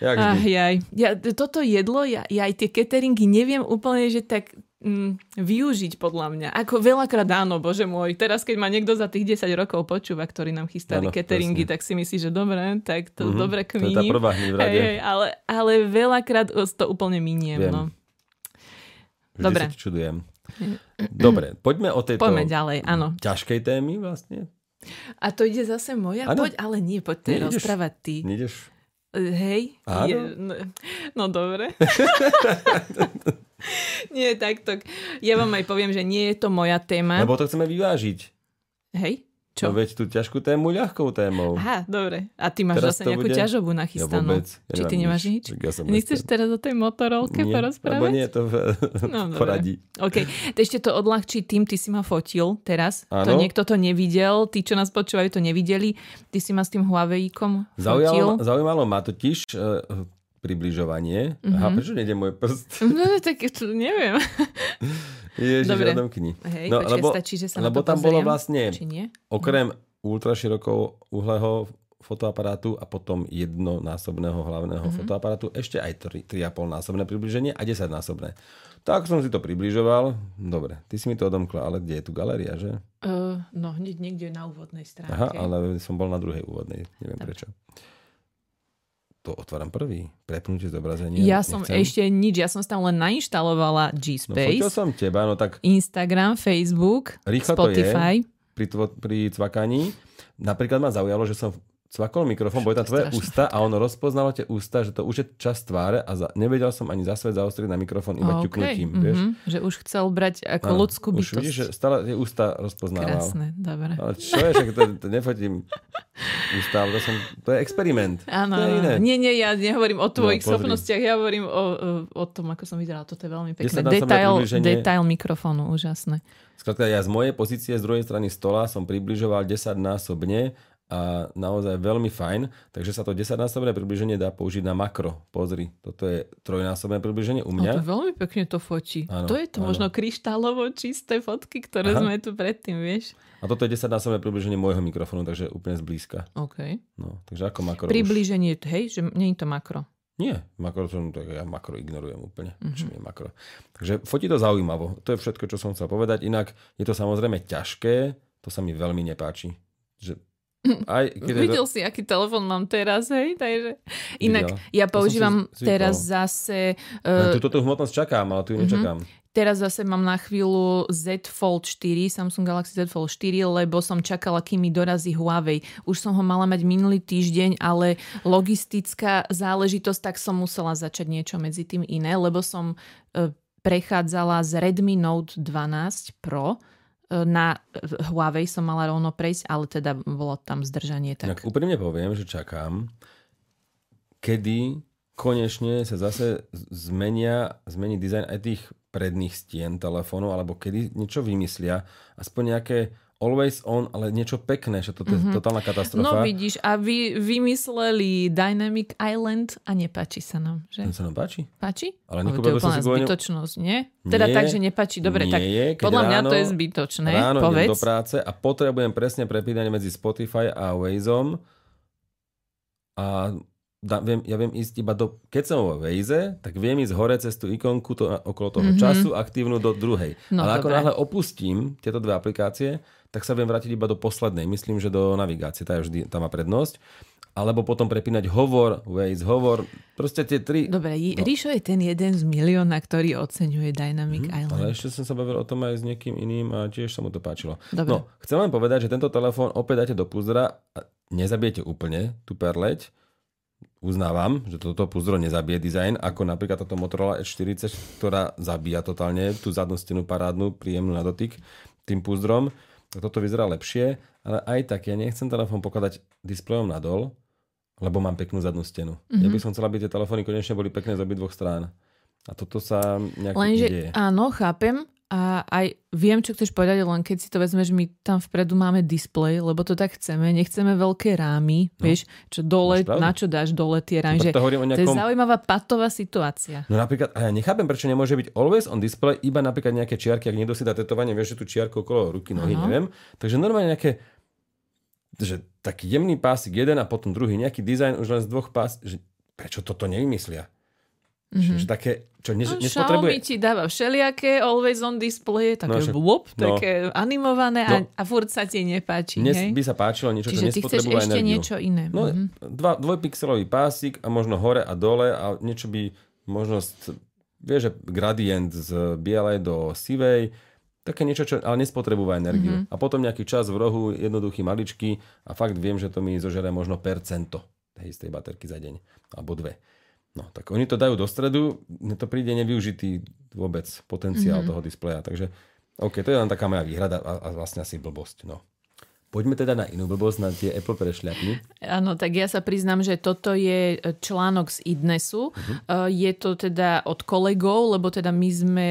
Ah, jaj. Ja, toto jedlo, ja, ja aj tie cateringy neviem úplne, že tak mm, využiť podľa mňa. Ako veľakrát áno, bože môj. Teraz, keď ma niekto za tých 10 rokov počúva, ktorí nám chystali ano, cateringy, presne. tak si myslí, že dobre, tak to mm-hmm. dobre kmínim. To je tá prvá hej, ale, ale veľakrát to úplne miniem. Viem. No. Vždy dobre. sa čudujem. Dobre, poďme o tejto poďme ďalej, áno. ťažkej témy vlastne. A to ide zase moja? Ano. Poď, ale nie, poď ty rozprávať ty. Nejdeš Hej? Je, no, no dobre. nie, takto. Ja vám aj poviem, že nie je to moja téma. Lebo to chceme vyvážiť. Hej? Čo? No veď tú ťažkú tému ľahkou témou. Aha, dobre. A ty máš teraz zase nejakú bude... ťažobú nachystanú. Ja vôbec. Ja Či ty nemáš nič? nič? Ja Nechceš teraz o tej motorolke nie, porozprávať? Lebo nie, to v... no, poradí. OK. To ešte to odľahčí tým, ty si ma fotil teraz. Ano? To niekto to nevidel. Tí, čo nás počúvajú, to nevideli. Ty si ma s tým Huawei-kom fotil. Zaujalo, zaujímalo ma totiž uh, približovanie. Mm-hmm. Aha, prečo nejde môj prst? No, tak to neviem. Ježiš, Dobre. odomkni. Hej, no, počkej, lebo, stačí, že sa lebo tam bolo vlastne, okrem ultraširokou uhleho fotoaparátu a potom jednonásobného hlavného mm-hmm. fotoaparátu, ešte aj 3,5 násobné približenie a 10 násobné. Tak som si to približoval. Dobre, ty si mi to odomkla, ale kde je tu galéria, že? Uh, no, hneď niekde na úvodnej stránke. Aha, ale som bol na druhej úvodnej, neviem tak. prečo. To otváram prvý. Prepnutie zobrazenia. Ja som Nechcem. ešte nič, ja som tam len nainštalovala G-Space. No som teba, no tak... Instagram, Facebook, Rýchlo Spotify. To je pri, tvo, pri cvakaní. Napríklad ma zaujalo, že som cvakol mikrofón, boli tam tvoje ústa a ono rozpoznalo tie ústa, že to už je čas tváre a za, nevedel som ani za svet zaostriť na mikrofón iba okay. ťuknutím. Mm-hmm. Vieš? Že už chcel brať ako ano, ľudskú bytosť. Už vidíš, že stále tie ústa rozpoznával. Krásne, dobre. Ale čo je, že to, to nefotím ústa, to, som, to je experiment. Áno, nie, nie, ja nehovorím o tvojich no, schopnostiach, ja hovorím o, o tom, ako som vyzerala. Toto je veľmi pekné. Detail, detail mikrofónu, úžasné. Skrátka, ja z mojej pozície z druhej strany stola som približoval 10 násobne a naozaj veľmi fajn. Takže sa to 10-násobné približenie dá použiť na makro. Pozri, toto je trojnásobné približenie u mňa. No to veľmi pekne to fotí. Ano, to je to ano. možno kryštálovo čisté fotky, ktoré Aha. sme tu predtým, vieš. A toto je 10-násobné približenie môjho mikrofónu, takže úplne zblízka. OK. No, takže ako makro Približenie, už... hej, že nie je to makro. Nie, makro tak ja makro ignorujem úplne. Mm-hmm. Čo je makro. Takže fotí to zaujímavo. To je všetko, čo som chcel povedať. Inak je to samozrejme ťažké, to sa mi veľmi nepáči. Že aj, keď Videl to... si, aký telefon mám teraz, hej? Takže... Inak Videl. ja používam teraz zase... Uh... Tuto tú hmotnosť čakám, ale tu ju nečakám. Uh-huh. Teraz zase mám na chvíľu Z Fold 4, Samsung Galaxy Z Fold 4, lebo som čakala, kým mi dorazí Huawei. Už som ho mala mať minulý týždeň, ale logistická záležitosť, tak som musela začať niečo medzi tým iné, lebo som uh, prechádzala z Redmi Note 12 Pro, na Huawei som mala rovno prejsť, ale teda bolo tam zdržanie. Tak... tak úprimne poviem, že čakám, kedy konečne sa zase zmenia, zmení dizajn aj tých predných stien telefónu, alebo kedy niečo vymyslia, aspoň nejaké always on, ale niečo pekné, že to je mm-hmm. totálna katastrofa. No vidíš, a vy vymysleli Dynamic Island a nepáči sa nám, že? sa nám páči? Páči? Ale to je úplná zbytočnosť, nie? Teda nie, tak, že nepáči. Dobre, nie tak podľa mňa ráno, to je zbytočné. Ráno Povedz. do práce a potrebujem presne prepínanie medzi Spotify a Wazeom a da, viem, ja viem ísť iba do, keď som vo Waze, tak viem ísť hore cez tú ikonku to, okolo toho mm-hmm. času aktívnu do druhej. No, Ale ako náhle opustím tieto dve aplikácie, tak sa viem vrátiť iba do poslednej. Myslím, že do navigácie, tá je vždy, tá má prednosť. Alebo potom prepínať hovor, Waze, hovor, proste tie tri. Dobre, no. Ríšo je ten jeden z milióna, ktorý oceňuje Dynamic hmm, Island. Ale ešte som sa bavil o tom aj s niekým iným a tiež sa mu to páčilo. Dobre. No, chcem len povedať, že tento telefón opäť dáte do púzdra a nezabijete úplne tú perleť, uznávam, že toto púzdro nezabije dizajn, ako napríklad táto Motorola S40, ktorá zabíja totálne tú zadnú stenu parádnu, príjemnú na dotyk tým púzdrom tak toto vyzerá lepšie, ale aj tak ja nechcem telefón pokladať displejom nadol, lebo mám peknú zadnú stenu. Mm-hmm. Ja by som chcela, aby tie telefóny konečne boli pekné z obidvoch strán. A toto sa nejak Lenže, deje. áno, chápem, a aj viem, čo chceš povedať, len keď si to vezmeš, my tam vpredu máme displej, lebo to tak chceme. Nechceme veľké rámy, no. vieš, čo dole, na čo dáš dole tie rámy. Že to, nejakom... to je zaujímavá patová situácia. No napríklad, a ja nechápem, prečo nemôže byť always on display, iba napríklad nejaké čiarky, ak niekto si dá tetovanie, vieš, že tú čiarku okolo ruky, nohy, uh-huh. neviem. Takže normálne nejaké že taký jemný pásik jeden a potom druhý, nejaký dizajn už len z dvoch pás, že prečo toto nevymyslia? Mm-hmm. Že také, čo ne, no, nespotrebuje... Xiaomi ti dáva všelijaké always on display, také no, whoop, no. také animované no. a, a furt sa ti nepáči. Hej? by sa páčilo niečo, Čiže čo nespotrebuje ešte energiu. niečo iné. No, mm-hmm. dva, dvojpixelový pásik a možno hore a dole a niečo by možno, vieš, že gradient z bielej do sivej, také niečo, čo ale nespotrebuje energiu. Mm-hmm. A potom nejaký čas v rohu, jednoduchý, maličký a fakt viem, že to mi zožere možno percento tej istej baterky za deň. Alebo dve. No, tak oni to dajú do stredu, to príde nevyužitý vôbec potenciál mm-hmm. toho displeja, takže OK, to je len taká moja výhrada a, a vlastne asi blbosť, no. Poďme teda na inú blbosť, na tie Apple prešľapy. Áno, tak ja sa priznám, že toto je článok z Idnesu. Uh-huh. Je to teda od kolegov, lebo teda my sme,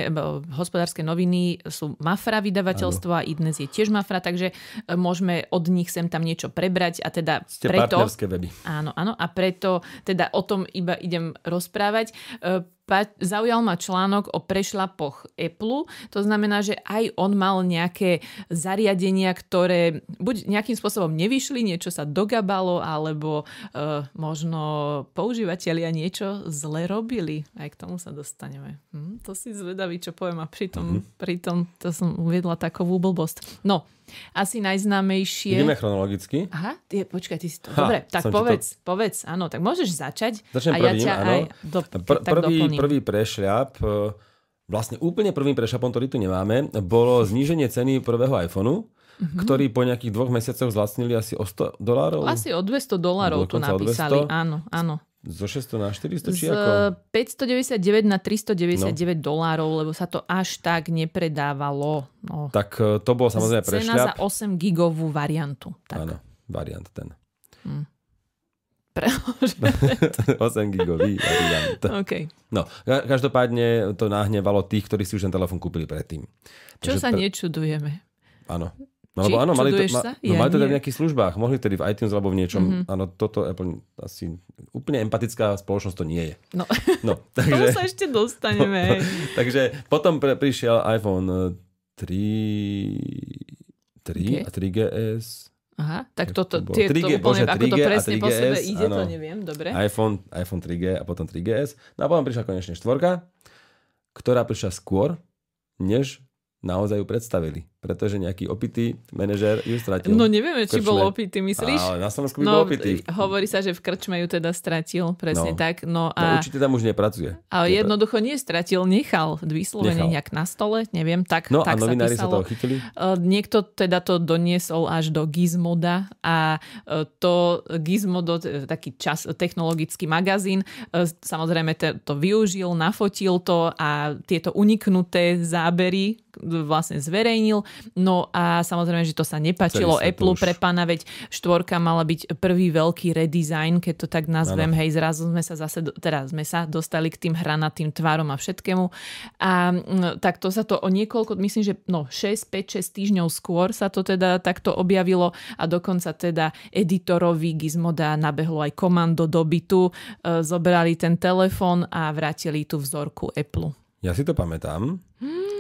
hospodárske noviny sú Mafra vydavateľstvo a Idnes je tiež Mafra, takže e, môžeme od nich sem tam niečo prebrať a teda Ste preto... weby. Áno, áno, a preto teda o tom iba idem rozprávať. E, zaujal ma článok o prešlapoch Apple. To znamená, že aj on mal nejaké zariadenia, ktoré buď nejakým spôsobom nevyšli, niečo sa dogabalo, alebo uh, možno používateľia niečo zle robili. Aj k tomu sa dostaneme. Hm, to si zvedavý, čo poviem. A pritom, mm-hmm. pritom to som uviedla takovú blbosť. No, asi najznámejšie... Ideme chronologicky. Aha, ty, počkaj, ty si to... Ha, Dobre, tak povedz, to... povedz, áno, tak môžeš začať. Začnem a prvým, ja ťa áno. aj do, Pr- prvý, doplním. prvý prešľap, e, vlastne úplne prvým prešľapom, ktorý tu nemáme, bolo zníženie ceny prvého iPhoneu, mm-hmm. ktorý po nejakých dvoch mesiacoch zlacnili asi o 100 dolárov. Asi o 200 dolárov tu napísali. 200? Áno, áno. Zo 600 na 400 či Z ako? 599 na 399 no. dolárov, lebo sa to až tak nepredávalo. No. Tak e, to bol samozrejme Cena za prešľap. 8 gigovú variantu. Tak. Áno, variant ten. Pre... 8 gigový variant. okay. No, ka- každopádne to nahnevalo tých, ktorí si už ten telefón kúpili predtým. Čo Takže sa pre- nečudujeme. Áno. No, lebo áno, mali to, ma, sa? no, Ja mali to dať v nejakých službách. Mohli tedy v iTunes alebo v niečom. Mhm. Mm-hmm. Áno, toto Apple asi úplne empatická spoločnosť to nie je. No, No, takže, sa ešte dostaneme. hej. takže potom pre, prišiel iPhone eh, 3, 3 G? a 3GS. Aha, tak toto, to tie, 3G, to úplne, bože, ako to 3G presne po 3GS, sebe ide, to áno. neviem, dobre. iPhone, iPhone 3G a potom 3GS. No a potom prišla konečne štvorka, ktorá prišla skôr, než naozaj ju predstavili. Pretože nejaký opitý manažér ju stratil. No nevieme, či bol opitý, myslíš? Ale na Slovensku by No, bol opitý. hovorí sa, že v krčme ju teda stratil, presne No. tak. No No a, určite tam už nepracuje. a Je pre- jednoducho nie stratil, nechal vyslovene Nechal. nejak na stole, neviem, tak, No a tak novinári sa sa toho chytili. Uh, Niekto teda to doniesol až do Gizmoda a uh, to Gizmodo, taký čas, technologický magazín, samozrejme to využil, nafotil to a tieto uniknuté zábery vlastne zverejnil. No a samozrejme, že to sa nepačilo Apple pre pána, veď štvorka mala byť prvý veľký redesign, keď to tak nazvem, hej, zrazu sme sa zase, teda sme sa dostali k tým hranatým tvárom a všetkému. A tak to sa to o niekoľko, myslím, že no 6, 5, 6 týždňov skôr sa to teda takto objavilo a dokonca teda editorovi Gizmoda nabehlo aj komando do bytu, e, zobrali ten telefón a vrátili tú vzorku Apple. Ja si to pamätám.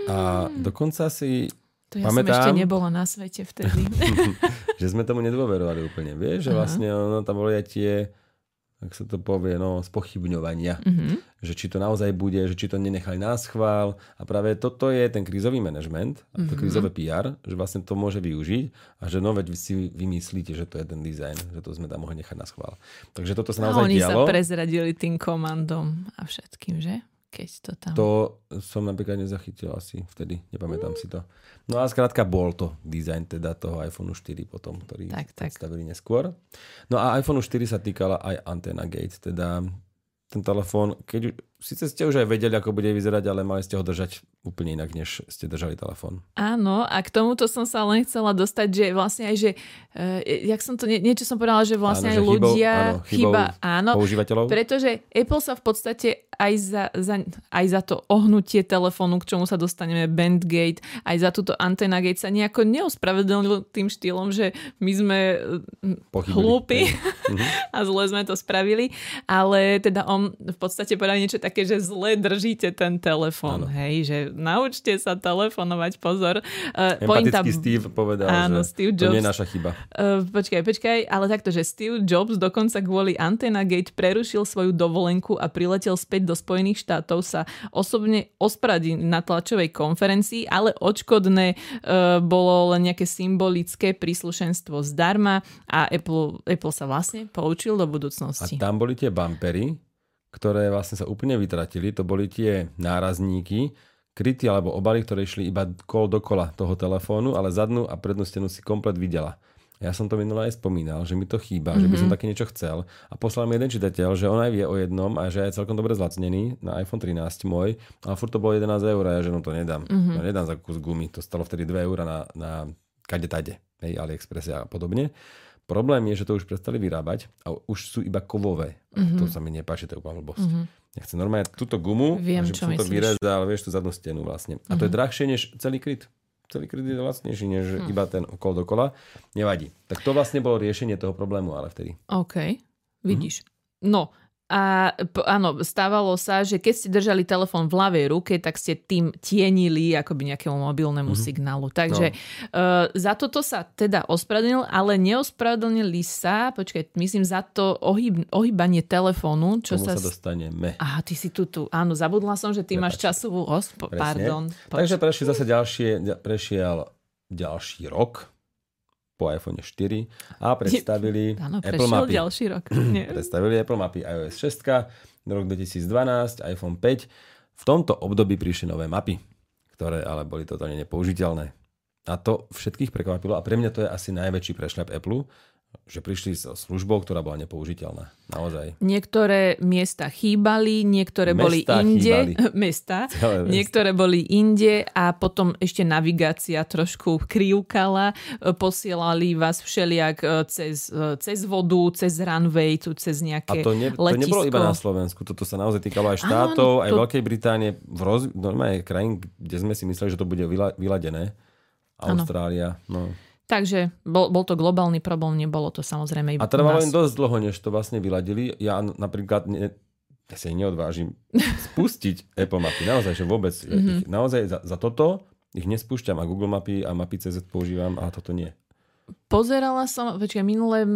A dokonca si, To ja Pamätám. som ešte nebola na svete vtedy. že sme tomu nedôverovali úplne. Vieš, že vlastne ono, tam boli aj tie, ak sa to povie, no, spochybňovania. Mhm. Že či to naozaj bude, že či to nenechali na schvál. A práve toto je ten krízový manažment, a Mhm. to krízové PR, že vlastne to môže využiť a že no veď vy si vymyslíte, že to je ten dizajn, že to sme tam mohli nechať na schvál. Takže toto sa A naozaj oni dialo. sa prezradili tým komandom a všetkým, že? Keď to tam... To som napríklad nezachytil asi vtedy, nepamätám si to. No a skrátka bol to dizajn teda toho iPhone 4 potom, ktorý Tak, tak. predstavili neskôr. No a iPhone 4 sa týkala aj Antenna Gate, teda ten telefón, keď síce ste už aj vedeli, ako bude vyzerať, ale mali ste ho držať úplne inak, než ste držali telefón. Áno, a k tomuto som sa len chcela dostať, že vlastne aj, že uh, jak som to, nie, niečo som povedala, že vlastne Áno, aj že chybou- ľudia, áno, chybou chyba, áno, Používateľov? pretože Apple sa v podstate aj za, za, aj za to ohnutie telefónu, k čomu sa dostaneme, Bandgate, aj za túto Antenna Gate sa nejako neospravedlnil tým štýlom, že my sme eh, Pochybili. hlúpi. Mhm. a zle sme to spravili, ale teda on v podstate povedal niečo také, že zle držíte ten telefón, hej, že naučte sa telefonovať, pozor. Uh, Empatický Steve povedal, Áno, že Steve to nie je Jobs. naša chyba. Uh, počkaj, počkaj, ale takto, že Steve Jobs dokonca kvôli Antenna Gate prerušil svoju dovolenku a priletel späť do Spojených štátov sa osobne ospravedlniť na tlačovej konferencii, ale odškodné uh, bolo len nejaké symbolické príslušenstvo zdarma a Apple, Apple sa vlastne poučil do A budúcnosti. tam boli tie bumpery, ktoré vlastne sa úplne vytratili. To boli tie nárazníky, kryty alebo obaly, ktoré išli iba kol dokola toho telefónu, ale zadnú a prednú stenu si komplet videla. Ja som to minule aj spomínal, že mi to chýba, mm-hmm. že by som také niečo chcel. A poslal mi jeden čitateľ, že on aj vie o jednom a že je celkom dobre zlacnený na iPhone 13 môj, ale furt to bolo 11 eur a ja že no to nedám. Mm-hmm. No, nedám za kus gumy, to stalo vtedy 2 eur na, na kade tade, hej, AliExpress a podobne. Problém je, že to už prestali vyrábať a už sú iba kovové. A Mhm. to sa mi nepáči, to je úplná blbosť. Ja chcem normálne túto gumu, Viem, že čo som to myslíš. Mhm. vyrezal, vieš, tú zadnú stenu vlastne. A to je drahšie než celý kryt. Celý kryt je lacnejší než Hm. iba ten okolo dokola. Nevadí. Tak to vlastne bolo riešenie toho problému, ale vtedy. OK, vidíš. No A áno, stávalo sa, že keď ste držali telefón v ľavej ruke, tak ste tým tienili akoby nejakému mobilnému mm-hmm. signálu. Takže no. uh, za toto sa teda ospravedlnil, ale neospravedlnili sa, počkaj, myslím za to ohyb, ohýbanie telefónu. Čo sa, sa dostaneme. Aha, ty si tu, tu. Áno, zabudla som, že ty Prepač. máš časovú os. Pardon. Poč- Takže prešiel zase ďalšie, prešiel ďalší rok po iPhone 4 a predstavili Áno, Apple Mapy. ďalší rok. predstavili Apple Mapy iOS 6, rok 2012, iPhone 5. V tomto období prišli nové mapy, ktoré ale boli totálne nepoužiteľné. A to všetkých prekvapilo a pre mňa to je asi najväčší prešľap Apple, že prišli so službou, ktorá bola nepoužiteľná. Naozaj. Niektoré miesta chýbali, niektoré Mesta boli inde. Mesta. Niektoré boli inde a potom ešte navigácia trošku krivkala. Posielali vás všelijak e, cez, e, cez vodu, cez runway, tu cez nejaké A to, ne, to nebolo iba na Slovensku. Toto sa naozaj týkalo aj štátov, Áno, aj to... Veľkej Británie, v roz... normálne krajín, kde sme si mysleli, že to bude vyladené. Austrália. No. Takže bol, bol to globálny problém, nebolo to samozrejme iba A trvalo im dosť dlho, než to vlastne vyladili. Ja napríklad ne, ja sa neodvážim spustiť Apple mapy. Naozaj, že vôbec. Mm-hmm. Ich, naozaj za, za toto ich nespúšťam a Google mapy a mapy CZ používam a toto nie. Pozerala som, počkaj, minulé e,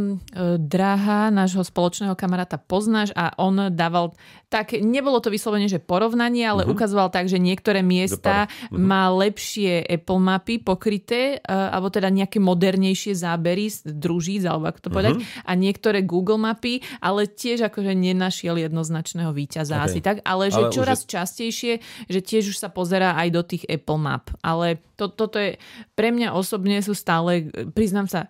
Draha, nášho spoločného kamaráta poznáš a on dával tak, nebolo to vyslovene, že porovnanie, ale uh-huh. ukazoval tak, že niektoré miesta uh-huh. má lepšie Apple mapy pokryté, e, alebo teda nejaké modernejšie zábery z družíc, alebo ako to povedať, uh-huh. a niektoré Google mapy, ale tiež akože nenašiel jednoznačného víťaza okay. asi tak, ale že ale čoraz je... častejšie, že tiež už sa pozerá aj do tých Apple map. Ale to, toto je, pre mňa osobne sú stále, priznám sa,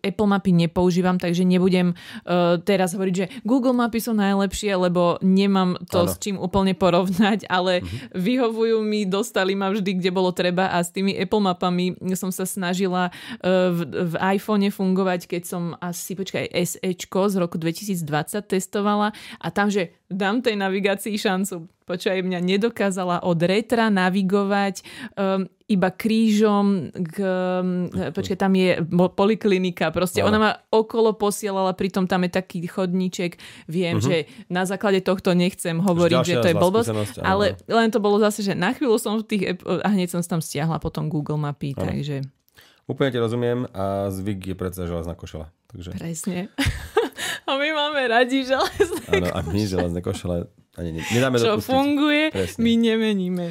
Apple mapy nepoužívam, takže nebudem uh, teraz hovoriť, že Google mapy sú najlepšie, lebo nemám to ano. s čím úplne porovnať, ale uh-huh. vyhovujú mi, dostali ma vždy, kde bolo treba a s tými Apple mapami som sa snažila uh, v, v iPhone fungovať, keď som asi, počkaj, SEčko z roku 2020 testovala a tam, že dám tej navigácii šancu. Počúvaj, mňa nedokázala od retra navigovať um, iba krížom k... Um, počkaj, tam je poliklinika. Proste ona ma okolo posielala, pritom tam je taký chodníček. Viem, uh-huh. že na základe tohto nechcem hovoriť, že to je blbosť. Ale len to bolo zase, že na chvíľu som v tých... A hneď som tam stiahla potom Google mapy, ano. takže... Úplne ti rozumiem a zvyk je predsa železná košela. Takže... Presne. A my máme radi železné Áno, a my železné košele ani nedáme Čo dopustiť. funguje, Presne. my nemeníme.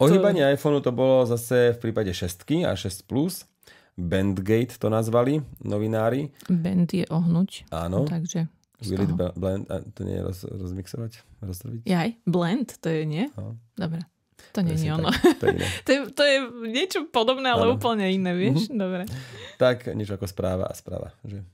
Ohýbanie to... iPhoneu to bolo zase v prípade 6 a 6 Plus. Bandgate to nazvali novinári. Band je ohnuť. Áno. Takže Will it blend, a to nie je roz, rozmixovať? Rozrobiť? Jaj, blend, to je nie? No. Dobre. To nie je ono. to, je to, je, to je niečo podobné, ale ano. úplne iné, vieš? Uh-huh. Dobre. Tak niečo ako správa a správa. Že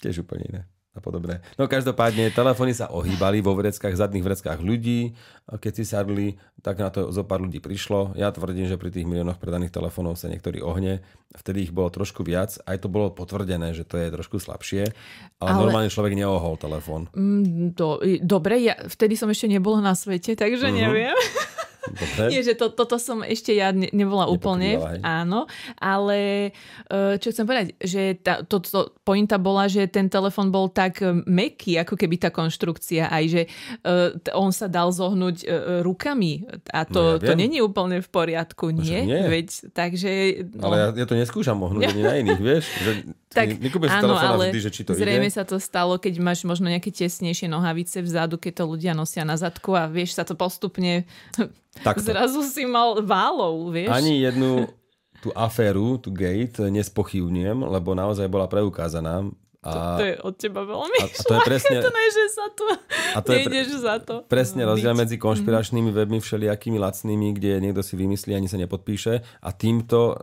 tiež úplne iné a podobné. No každopádne, telefóny sa ohýbali vo vreckách, zadných vreckách ľudí. Keď si sadli, tak na to zo pár ľudí prišlo. Ja tvrdím, že pri tých miliónoch predaných telefónov sa niektorí ohne. Vtedy ich bolo trošku viac. Aj to bolo potvrdené, že to je trošku slabšie. Ale, ale... normálne človek neohol telefón. Mm, do, dobre, ja vtedy som ešte nebola na svete, takže mm-hmm. neviem. Dobre. Nie, že to, toto som ešte ja ne, nebola úplne, áno, ale e, čo chcem povedať, že tá, to, to, pointa bola, že ten telefon bol tak meký, ako keby tá konštrukcia, aj že uh, on sa dal zohnúť uh, rukami a to, no ja to není úplne v poriadku, nie? nie? Veď, takže... No. Ale ja, ja to neskúšam ohnúť ani na iných, vieš? Že tak áno, ale vždy, že či to zrejme ide. sa to stalo, keď máš možno nejaké tesnejšie nohavice vzadu, keď to ľudia nosia na zadku a vieš, sa to postupne Takto. Zrazu si mal válov, vieš. Ani jednu tú aféru, tú gate, nespochybňujem, lebo naozaj bola preukázaná. A, to, to je od teba veľmi a, a to je presne, to ne, že sa to, a to je pre, za to. Presne rozdiel medzi konšpiračnými webmi všelijakými lacnými, kde niekto si vymyslí, ani sa nepodpíše a týmto,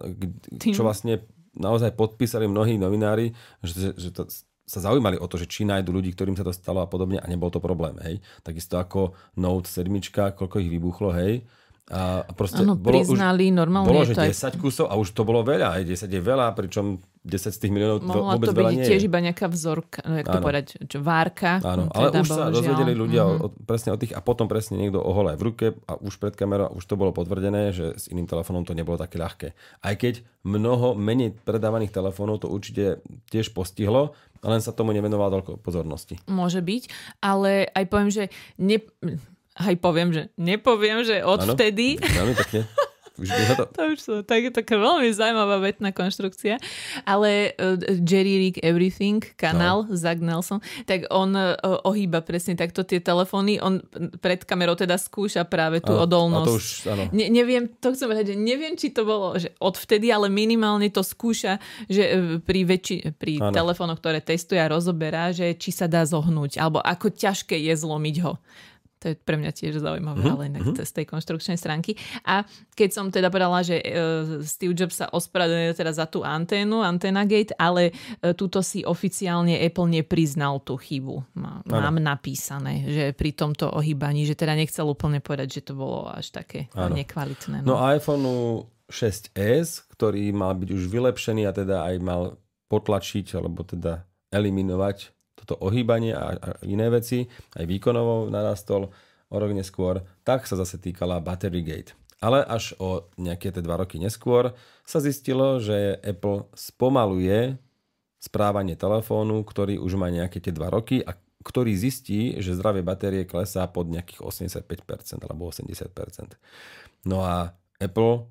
Tým? čo vlastne naozaj podpísali mnohí novinári, že, že to, sa zaujímali o to, že či nájdu ľudí, ktorým sa to stalo a podobne a nebol to problém, hej. Takisto ako Note 7, koľko ich vybuchlo, hej. A proste ano, bolo priznali, už, normálne bolo, že 10 aj... kusov a už to bolo veľa, hej, 10 je veľa, pričom 10 z tých miliónov Mohla vôbec to byť nie tiež je. iba nejaká vzorka, no jak to Áno. povedať, čo, várka. Áno, Teda ale už sa dozvedeli ľudia Mhm. mm-hmm. o, presne o tých a potom presne niekto ohol aj v ruke a už pred kamerou už to bolo potvrdené, že s iným telefónom to nebolo také ľahké. Aj keď mnoho menej predávaných telefónov to určite tiež postihlo, len sa tomu nevenovalo toľko pozornosti. Môže byť, ale aj poviem, že ne, aj poviem, že nepoviem, že odvtedy, Veľmi pekne. Už to... to už sú tak, taká veľmi zaujímavá vetná konštrukcia, ale uh, Jerry Rick Everything, kanál, no. Zach Nelson, tak on uh, ohýba presne takto tie telefóny, on pred kamerou teda skúša práve tú Áno, odolnosť. a to už, áno. Ne, neviem, to chcem povedať, že neviem, či to bolo že odvtedy, ale minimálne to skúša, že e, pri, väčši, pri Áno. telefónoch, ktoré testuje a rozoberá, že či sa dá zohnúť, alebo ako ťažké je zlomiť ho. To je pre mňa tiež zaujímavé, Mhm, ale inak z tej konštrukčnej stránky. A keď som teda povedala, že e, Steve Jobs sa ospravedlňuje teda za tú anténu, Antenna Gate, ale e, túto si oficiálne Apple nepriznal tú chybu. Má, mám napísané, že pri tomto ohýbaní, že teda nechcel úplne povedať, že to bolo až také Áno. nekvalitné. No iPhone 6s, ktorý mal byť už vylepšený a teda aj mal potlačiť alebo teda eliminovať toto ohýbanie a, a iné veci, aj výkonovo narastol o rok neskôr, tak sa zase týkala Battery Gate. Ale až o nejaké tie dva roky neskôr sa zistilo, že Apple spomaluje správanie telefónu, ktorý už má nejaké tie dva roky a ktorý zistí, že zdravie batérie klesá pod nejakých 85% alebo 80%. No a Apple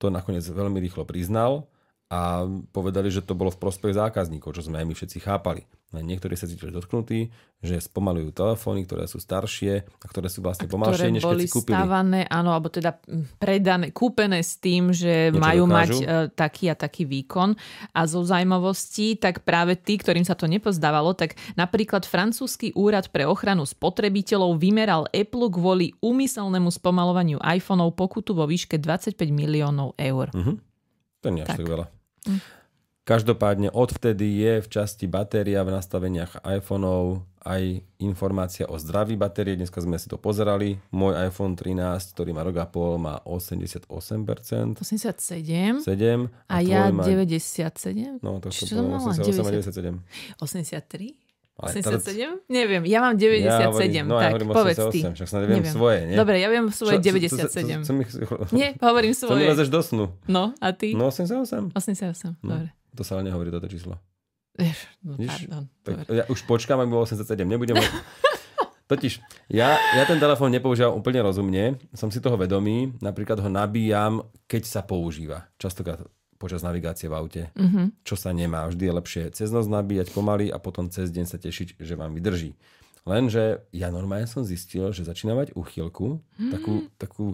to nakoniec veľmi rýchlo priznal a povedali, že to bolo v prospech zákazníkov, čo sme aj my všetci chápali. Niektorí sa cítili dotknutí, že spomalujú telefóny, ktoré sú staršie a ktoré sú vlastne pomalšie, než keď si kúpili. stávané, áno, alebo teda predané, kúpené s tým, že Niečo majú dokážu. mať e, taký a taký výkon. A zo zaujímavostí, tak práve tí, ktorým sa to nepozdávalo, tak napríklad francúzsky úrad pre ochranu spotrebiteľov vymeral Apple kvôli úmyselnému spomalovaniu iPhoneov pokutu vo výške 25 miliónov eur. Mhm. To nie až Tak. tak veľa. Každopádne odvtedy je v časti batéria v nastaveniach iPhoneov aj informácia o zdraví batérie. Dneska sme si to pozerali. Môj iPhone 13, ktorý má rok a pol, má 88%. 87 7 a ja tvoj má... 97? No, to Čo som to mala? 88 a 83? 97. Ale 87? Neviem, ja mám 97, Ja hovorím, no, tak ja hovorím povedz 88, ty. však snad neviem Neviem. svoje, nie? Dobre, ja viem svoje Čo- 97. co- co- co- co mi- Nie, hovorím mi svoje. lezeš do snu? No, a ty? No 88. 88, No. dobre. To sa ale nehovorí toto číslo. No, Vidíš? pardon. Tak ja už počkám, ak bolo 87. Nebudem. Totiž, ja, ja ten telefón nepoužívam úplne rozumne. Som si toho vedomý. Napríklad ho nabíjam, keď sa používa. Častokrát počas navigácie v aute. Mhm. Čo sa nemá. Vždy je lepšie cez noc nabíjať pomaly a potom cez deň sa tešiť, že vám vydrží. Lenže ja normálne som zistil, že začína mať úchylku, takú, takú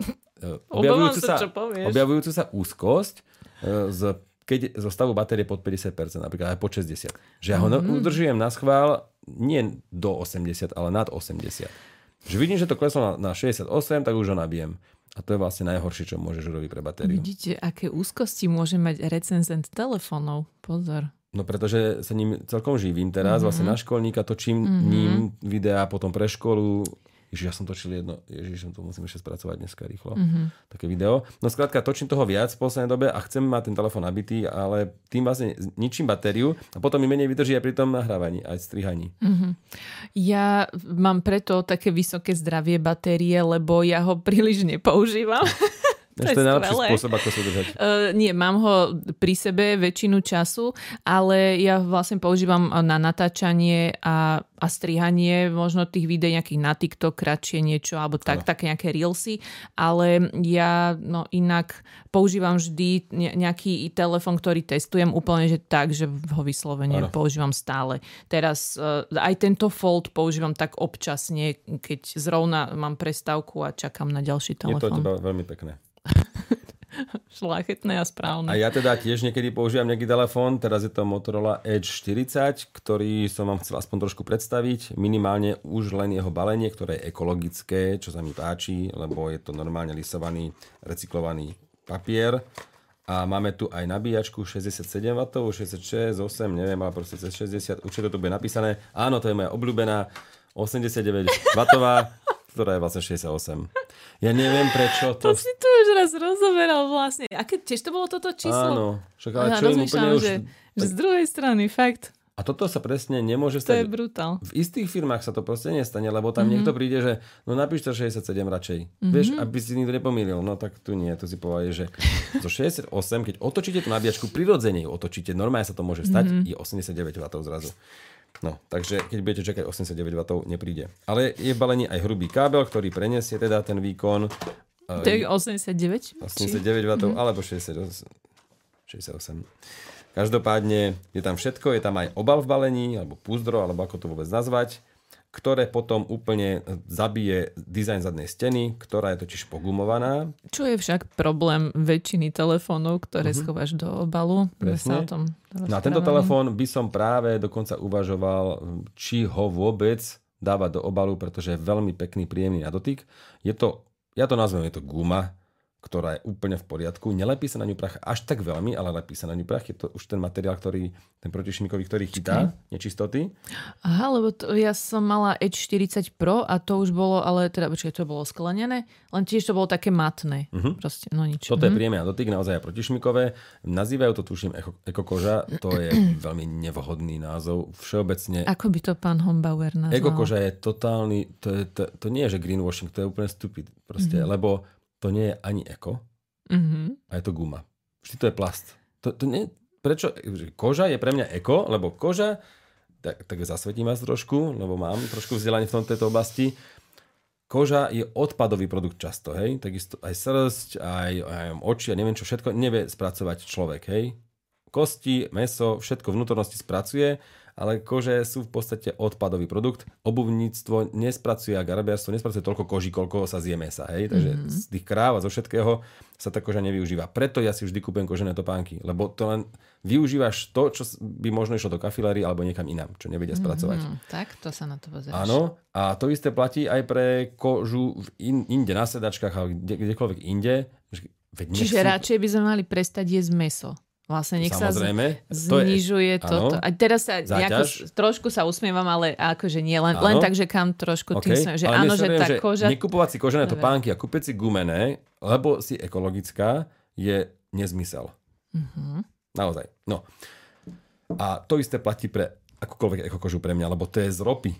eh, objavujúcu, sa, sa, objavujúcu sa úzkosť eh, z keď zo stavu batérie pod 50%, napríklad aj pod 60. Že ja ho mm. udržujem na schvál nie do 80, ale nad 80. Že vidím, že to kleslo na, na 68, tak už ho nabijem. A to je vlastne najhoršie, čo môžeš urobiť pre batériu. Vidíte, aké úzkosti môže mať recenzent telefónov. Pozor. No pretože sa ním celkom živím teraz, mm-hmm. vlastne na školníka točím mm-hmm. ním videá potom pre školu. Ježiš, ja som točil jedno, ježiš, to musím ešte spracovať dneska rýchlo, mm-hmm. také video. No skrátka, točím toho viac v poslednej dobe a chcem mať ten telefón nabitý, ale tým vlastne ničím batériu a potom mi menej vydrží aj pri tom nahrávaní, aj strihaní. Mm. Ja mám preto také vysoké zdravie batérie, lebo ja ho príliš nepoužívam. To je najlepší spôsob, ako sa udržať. Uh, nie, mám ho pri sebe väčšinu času, ale ja vlastne používam na natáčanie a, a strihanie možno tých videí nejakých na TikTok, kratšie niečo, alebo tak, také nejaké reelsy, ale ja no inak používam vždy ne- nejaký telefon, ktorý testujem úplne, že tak, že ho vyslovene Áno. používam stále. Teraz uh, aj tento Fold používam tak občasne, keď zrovna mám prestávku a čakám na ďalší Je to telefon. teba veľmi pekné. Šláchetné a správne. A ja teda tiež niekedy používam nejaký telefón, teraz je to Motorola Edge 40, ktorý som vám chcel aspoň trošku predstaviť. Minimálne už len jeho balenie, ktoré je ekologické, čo sa mi páči, lebo je to normálne lisovaný, recyklovaný papier. A máme tu aj nabíjačku 67W, 66, 8, neviem, ale proste cez 60, určite to bude napísané. Áno, to je moja obľúbená 89W, ktorá je vlastne 68. Ja neviem prečo to... To si tu už raz rozoberal vlastne. Aké tiež to bolo toto číslo? Áno. Však ale ja čo úplne už... že, že z druhej strany, fakt. A toto sa presne nemôže stať. To je brutál. V istých firmách sa to proste nestane, lebo tam mm-hmm. niekto príde, že no napíš to 67 radšej. Mm-hmm. Vieš, aby si nikto nepomýlil. No tak tu nie, tu si povedal, že zo 68, keď otočíte tú nabíjačku, prirodzene ju otočíte, normálne sa to môže stať, mm-hmm. je 89 W zrazu. No, takže keď budete čakať 89 W, nepríde. Ale je v balení aj hrubý kábel, ktorý preniesie teda ten výkon. To je 89? 89 W, mm-hmm. alebo 68. 68. Každopádne je tam všetko, je tam aj obal v balení, alebo púzdro, alebo ako to vôbec nazvať, ktoré potom úplne zabije dizajn zadnej steny, ktorá je totiž pogumovaná. Čo je však problém väčšiny telefónov, ktoré uh-huh. schováš do obalu. Presne. Sa o tom Na tento telefón by som práve dokonca uvažoval, či ho vôbec dávať do obalu, pretože je veľmi pekný, príjemný na dotyk. Je to, ja to nazvem, je to guma, ktorá je úplne v poriadku. Nelepí sa na ňu prach až tak veľmi, ale lepí sa na ňu prach. Je to už ten materiál, ktorý, ten protišmikový, ktorý chytá okay. nečistoty. Aha, lebo to, ja som mala Edge 40 Pro a to už bolo, ale teda, počkej, to bolo sklenené, len tiež to bolo také matné. Uh-huh. Proste, no nič. Toto uh-huh. je mhm. príjemné dotyk, naozaj protišmikové. Nazývajú to, tuším, eko, ekokoža. To je veľmi nevhodný názov. Všeobecne... Ako by to pán Hombauer nazval? Ekokoža je totálny, to, je, to, to nie je, že greenwashing, to je úplne stupid. Proste, uh-huh. lebo to nie je ani eko mm-hmm. a je to guma. Vždy to je plast. To, to nie, prečo? Koža je pre mňa eko, lebo koža, tak, tak zasvetím vás trošku, lebo mám trošku vzdelanie v tom, tejto oblasti. Koža je odpadový produkt často, hej? Takisto aj srst, aj, aj oči a neviem čo všetko nevie spracovať človek, hej? Kosti, meso, všetko vnútornosti spracuje ale kože sú v podstate odpadový produkt. Obuvníctvo nespracuje a garabiarstvo nespracuje toľko koží, koľko sa zje mesa. Hej? Takže mm-hmm. z tých kráv a zo všetkého sa tá koža nevyužíva. Preto ja si vždy kúpujem kožené topánky, lebo to len využívaš to, čo by možno išlo do kafiláry alebo niekam inám, čo nevedia mhm, spracovať. Mm-hmm. Tak, to sa na to pozeráš. Áno, a to isté platí aj pre kožu v in, inde, na sedačkách alebo kde, kdekoľvek inde. Veď Čiže radšej by sme mali prestať jesť meso. Vlastne nech Samozrejme, sa znižuje to toto. A teraz sa nejako, trošku sa usmievam, ale akože nie, len, len tak, že kam trošku okay. tým som, že áno, že tá že koža... Nekupovať si kožené topánky a kúpiť si gumené, lebo si ekologická, je nezmysel. Uh-huh. Naozaj. No. A to isté platí pre akúkoľvek ekokožu pre mňa, lebo to je z ropy.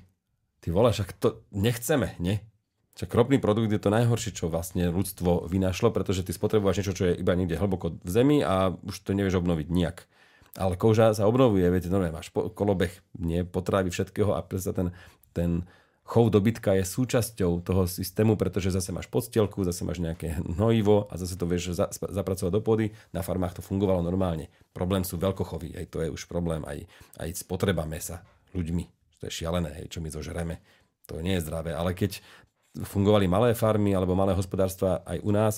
Ty vole, však to nechceme, nie? Čiže ropný produkt je to najhoršie, čo vlastne ľudstvo vynašlo, pretože ty spotrebuješ niečo, čo je iba niekde hlboko v zemi a už to nevieš obnoviť nijak. Ale koža sa obnovuje, viete, normálne máš kolobeh, nie, potravy všetkého a predsa ten, ten chov dobytka je súčasťou toho systému, pretože zase máš podstielku, zase máš nejaké hnojivo a zase to vieš za, zapracovať do pôdy. Na farmách to fungovalo normálne. Problém sú veľkochovy, aj to je už problém, aj, aj spotreba mesa ľuďmi. To je šialené, hej, čo my zožereme. To nie je zdravé, ale keď fungovali malé farmy alebo malé hospodárstva aj u nás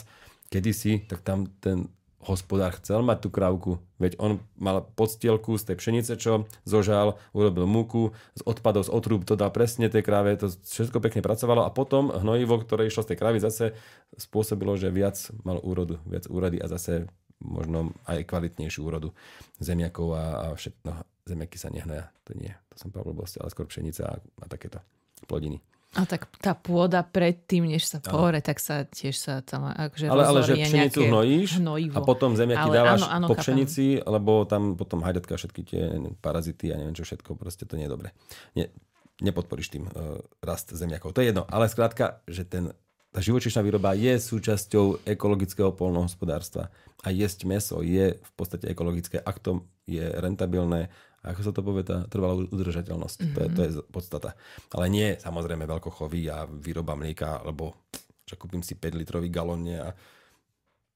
kedysi, tak tam ten hospodár chcel mať tú krávku, veď on mal podstielku z tej pšenice, čo zožal, urobil múku, z odpadov, z otrúb to dal presne tej kráve, to všetko pekne pracovalo a potom hnojivo, ktoré išlo z tej krávy zase spôsobilo, že viac mal úrodu, viac úrody a zase možno aj kvalitnejšiu úrodu zemiakov a, a všetko. No, zemiaky sa nehnoja, to nie, to som blbosti, ale skôr pšenica a, a takéto plodiny. A tak tá pôda predtým, než sa pore, tak sa tiež sa tam akože Ale, ale že pšenicu hnojíš hnojivo. a potom zemiaky ale, dávaš áno, áno, po pšenici, lebo tam potom hajdatka všetky tie parazity a neviem čo všetko, proste to nie je dobre. Nie, nepodporíš tým uh, rast zemiakov. To je jedno, ale skrátka, že ten, tá živočíšna výroba je súčasťou ekologického polnohospodárstva a jesť meso je v podstate ekologické, ak to je rentabilné ako sa to povie, tá trvalá udržateľnosť. Mm-hmm. To, je, to je podstata. Ale nie samozrejme veľkochový a výroba mlieka, alebo že kúpim si 5 litrový galón a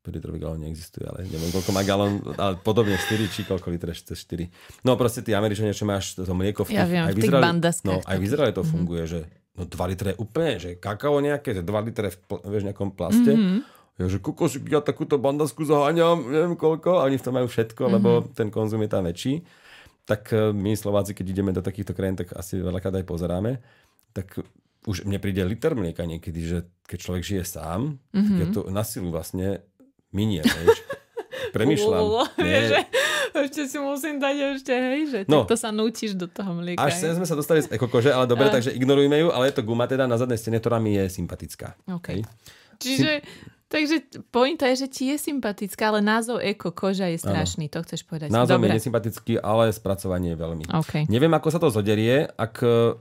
5 litrový galón neexistuje, ale neviem, koľko má galón, ale podobne 4 či koľko litre, 4. No proste tí Američania, čo máš to mlieko v tých, ja viem, aj v, Izraeli, no, aj v Izraeli to mm-hmm. funguje, že no 2 litre je úplne, že kakao nejaké, že 2 litre v pl- vieš, nejakom plaste. Mm-hmm. Ja, že kokos, ja takúto bandasku zaháňam, neviem koľko, a oni v tom majú všetko, mm-hmm. lebo ten konzum je tam väčší tak e, my Slováci, keď ideme do takýchto krajín, tak asi veľakrát aj pozeráme, tak už mne príde liter mlieka niekedy, že keď človek žije sám, mm-hmm. tak ja to na silu vlastne minie, vieš. Premýšľam. Nie. Že ešte si musím dať ešte, hej, že no. to sa nútiš do toho mlieka. Až sem sme sa dostali z ekokože, ale dobre, takže ignorujme ju, ale je to guma teda na zadnej stene, ktorá mi je sympatická. Okay. Čiže Sym- Takže pointa je, že ti je sympatická, ale názov eko koža je strašný, ano. to chceš povedať. Názov Dobre. je nesympatický, ale spracovanie je veľmi. Okay. Neviem, ako sa to zoderie, ak e,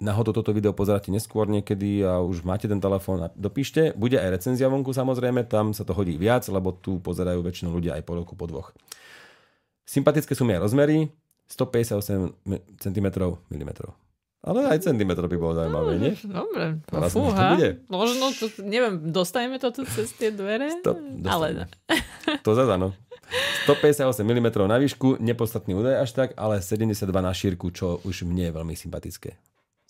náhodou toto video pozeráte neskôr niekedy a už máte ten telefón a dopíšte. Bude aj recenzia vonku samozrejme, tam sa to hodí viac, lebo tu pozerajú väčšinou ľudia aj po roku, po dvoch. Sympatické sú mi aj rozmery, 158 cm mm. Ale aj centimetr by bolo zaujímavé, nie? Dobre, fúha. Bude. Možno, to, neviem, dostaneme to tu cez tie dvere? Stop, ale... to zase áno. 158 mm na výšku, nepodstatný údaj až tak, ale 72 na šírku, čo už mne je veľmi sympatické.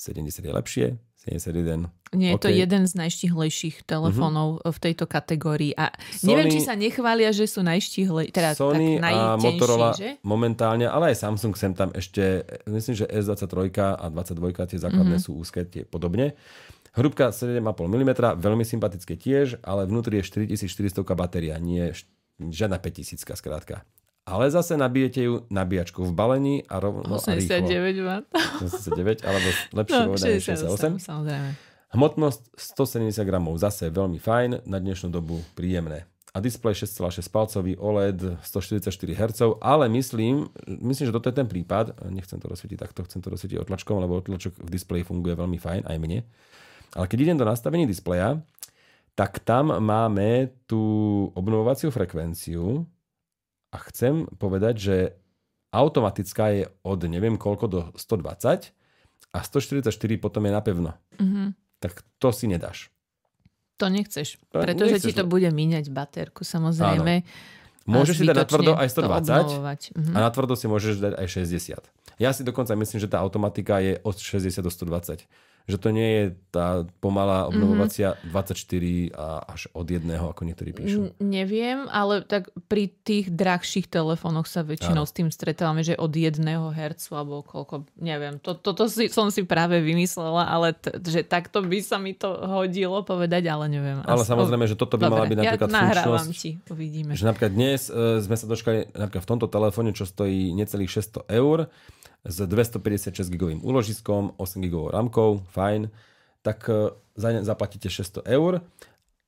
70 je lepšie, 71. Nie, je okay. to jeden z najštihlejších telefónov uh-huh. v tejto kategórii. A Sony, neviem, či sa nechvália, že sú najštihlejší, teda Sony tak a Motorola že? momentálne, ale aj Samsung sem tam ešte, myslím, že S23 a 22 tie základné uh-huh. sú úzke, tie podobne. Hrubka 7,5 mm, veľmi sympatické tiež, ale vnútri je 4400 batéria, nie žiadna 5000 skrátka. Ale zase nabijete ju nabíjačku v balení a rovno 89 a 89, alebo lepšie no, 68. 68. Samozrejme. Hmotnosť 170 gramov, zase veľmi fajn, na dnešnú dobu príjemné. A displej 6,6 palcový OLED 144 Hz, ale myslím, myslím, že toto je ten prípad, nechcem to rozsvietiť takto, chcem to rozsvietiť otlačkom, lebo otlačok v displeji funguje veľmi fajn, aj mne. Ale keď idem do nastavení displeja, tak tam máme tú obnovovaciu frekvenciu, a chcem povedať, že automatická je od neviem koľko do 120 a 144 potom je napevno. Mm-hmm. Tak to si nedáš. To nechceš, to pretože nechceš, ti to bude míňať baterku samozrejme. Áno. Môžeš si dať na tvrdo aj 120 mm-hmm. a na tvrdo si môžeš dať aj 60. Ja si dokonca myslím, že tá automatika je od 60 do 120 že to nie je tá pomalá obnovovacia mm-hmm. 24 a až od jedného, ako niektorí píšu. N- neviem, ale tak pri tých drahších telefónoch sa väčšinou Áno. s tým stretávame, že od jedného hercu alebo koľko, neviem. To, toto si, som si práve vymyslela, ale t- že takto by sa mi to hodilo povedať, ale neviem. Ale As, samozrejme, že toto by Dobre, mala byť napríklad ja funkčnosť. ti, uvidíme. Že napríklad dnes uh, sme sa dočkali napríklad v tomto telefóne, čo stojí necelých 600 eur, s 256 GB úložiskom, 8 GB ramkou, fajn, tak e, za ne zaplatíte 600 eur.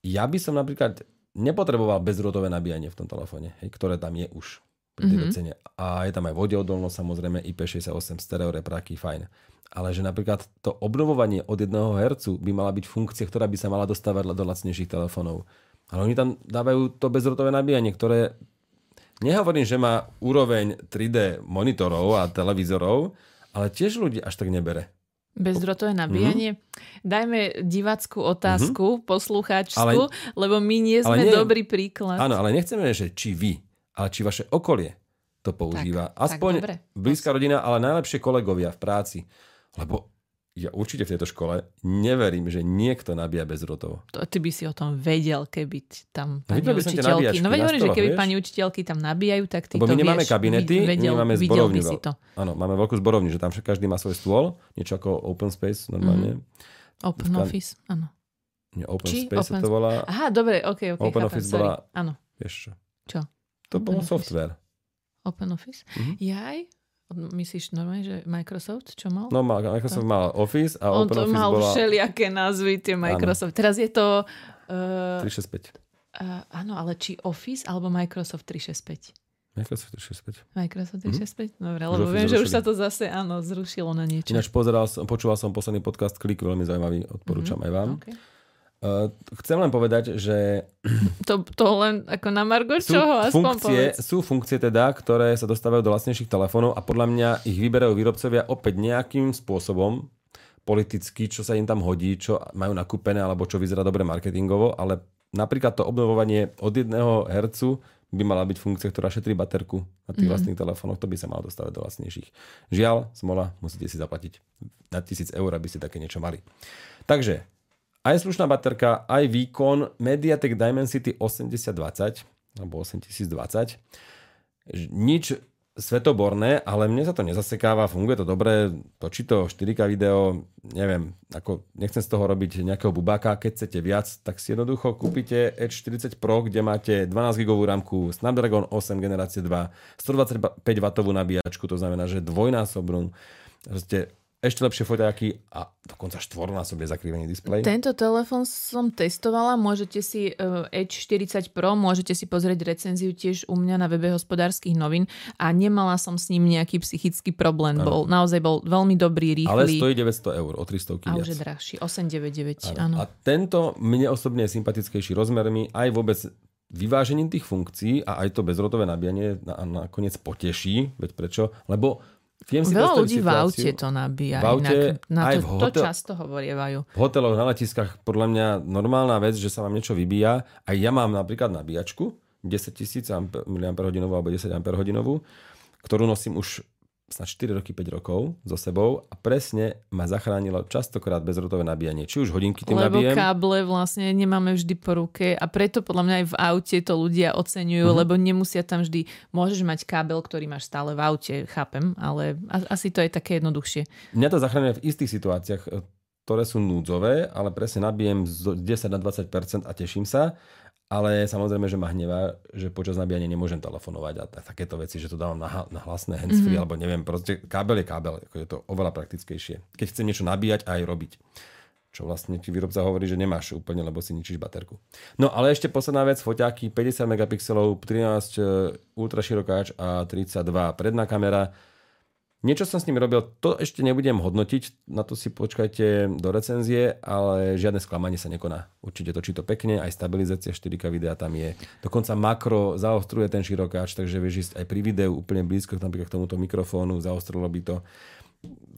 Ja by som napríklad nepotreboval bezdrôtové nabíjanie v tom telefóne, hej, ktoré tam je už pri mm-hmm. cene. A je tam aj vodeodolnosť, samozrejme IP68, stereo repráky, fajn. Ale že napríklad to obnovovanie od 1 Hz by mala byť funkcia, ktorá by sa mala dostávať do lacnejších telefónov. Ale oni tam dávajú to bezdrôtové nabíjanie, ktoré Nehovorím, že má úroveň 3D monitorov a televízorov, ale tiež ľudí až tak nebere. Bezdrotové nabíjanie. Mm-hmm. Dajme divackú otázku, mm-hmm. poslucháčsku, ale, lebo my nie sme nie, dobrý príklad. Áno, ale nechceme, že či vy, ale či vaše okolie to používa. Tak, Aspoň tak blízka rodina, ale najlepšie kolegovia v práci. Lebo ja určite v tejto škole neverím, že niekto nabíja bez rotov. To, ty by si o tom vedel, keby tam pani no, učiteľky... No veď že keby vieš? pani učiteľky tam nabíjajú, tak ty Lebo to my nemáme vieš, kabinety, vedel, my máme zborovňu. Si to. Áno, máme veľkú zborovňu, že tam každý má svoj stôl, niečo ako open space normálne. Mm. Open Dneska... office, áno. Nie, open Či? space open... to volá. Aha, dobre, ok, ok. Open chápem, office sorry. bola... Áno. Vieš čo? Čo? To bol software. Open office? Mm-hmm. Jaj? Myslíš normálne, že Microsoft čo mal? No Microsoft to... mal Office a On Open to Office mal bola... všelijaké názvy, tie Microsoft. Áno. Teraz je to... Uh... 365. Uh, áno, ale či Office alebo Microsoft 365? Microsoft 365. Microsoft 365? Mm-hmm. Dobre, lebo viem, že už sa to zase áno, zrušilo na niečo. Ináč pozeral som, počúval som posledný podcast Klik, veľmi zaujímavý, odporúčam mm-hmm. aj vám. Okay. Uh, chcem len povedať, že... To, to len ako na Margo čoho? Aspoň funkcie, povedz. sú funkcie teda, ktoré sa dostávajú do vlastnejších telefónov a podľa mňa ich vyberajú výrobcovia opäť nejakým spôsobom politicky, čo sa im tam hodí, čo majú nakúpené alebo čo vyzerá dobre marketingovo, ale napríklad to obnovovanie od jedného hercu by mala byť funkcia, ktorá šetrí baterku na tých mm. vlastných telefónoch, to by sa malo dostávať do vlastnejších. Žiaľ, smola, musíte si zaplatiť na tisíc eur, aby ste také niečo mali. Takže aj slušná baterka, aj výkon. MediaTek Dimensity 8020 alebo 8020. Nič svetoborné, ale mne sa to nezasekáva, funguje to dobre, točí to 4K video, neviem, ako nechcem z toho robiť nejakého bubáka, keď chcete viac, tak si jednoducho kúpite Edge 40 Pro, kde máte 12 GB rámku, Snapdragon 8 generácie 2, 125 W nabíjačku, to znamená, že dvojnásobnú, proste ešte lepšie foťáky a dokonca štvornásobne zakrývený displej. Tento telefón som testovala, môžete si Edge 40 Pro, môžete si pozrieť recenziu tiež u mňa na webe hospodárskych novín a nemala som s ním nejaký psychický problém. Bol, naozaj bol veľmi dobrý, rýchly. Ale stojí 900 eur, o 300 A už je drahší, 899, áno. A tento mne osobne je sympatickejší rozmermi, aj vôbec vyvážením tých funkcií a aj to bezrotové nabíjanie na, nakoniec poteší, veď prečo? Lebo Viem si Veľa ľudí v aute to nabíja. V aute, inak, na to, aj v hotel, to často hovorievajú. V hoteloch, na letiskách podľa mňa normálna vec, že sa vám niečo vybíja. Aj ja mám napríklad nabíjačku 10 000 mAh alebo 10 Ah, ktorú nosím už snad 4 roky, 5 rokov so sebou a presne ma zachránilo častokrát bezrotové nabíjanie. Či už hodinky tým Lebo nabijem. káble vlastne nemáme vždy po ruke a preto podľa mňa aj v aute to ľudia oceňujú, uh-huh. lebo nemusia tam vždy, môžeš mať kábel, ktorý máš stále v aute, chápem, ale asi to je také jednoduchšie. Mňa to zachráňuje v istých situáciách, e, ktoré sú núdzové, ale presne nabijem z 10 na 20% a teším sa ale samozrejme, že ma hnevá, že počas nabíjania nemôžem telefonovať a takéto veci, že to dávam na, na hlasné handsfree, mm-hmm. alebo neviem, proste kábel je kábel, ako je to oveľa praktickejšie. Keď chcem niečo nabíjať a aj robiť. Čo vlastne ti výrobca hovorí, že nemáš úplne, lebo si ničíš baterku. No ale ešte posledná vec, foťáky 50 megapixelov, 13 ultraširokáč a 32 predná kamera Niečo som s ním robil, to ešte nebudem hodnotiť, na to si počkajte do recenzie, ale žiadne sklamanie sa nekoná. Určite točí to pekne, aj stabilizácia 4K videa tam je. Dokonca makro zaostruje ten širokáč, takže vieš ísť aj pri videu úplne blízko napríklad k tomuto mikrofónu, zaostrilo by to.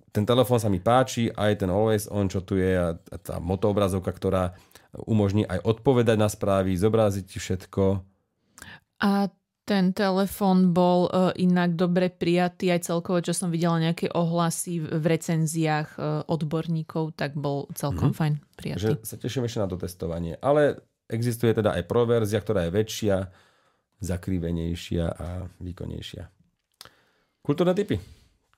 Ten telefón sa mi páči, aj ten Always On, čo tu je, a tá motoobrazovka, ktorá umožní aj odpovedať na správy, zobraziť ti všetko. A ten telefón bol uh, inak dobre prijatý aj celkovo, čo som videla nejaké ohlasy v, recenziách uh, odborníkov, tak bol celkom mm-hmm. fajn prijatý. Že sa teším ešte na to testovanie. Ale existuje teda aj Pro verzia, ktorá je väčšia, zakrývenejšia a výkonnejšia. Kultúrne typy.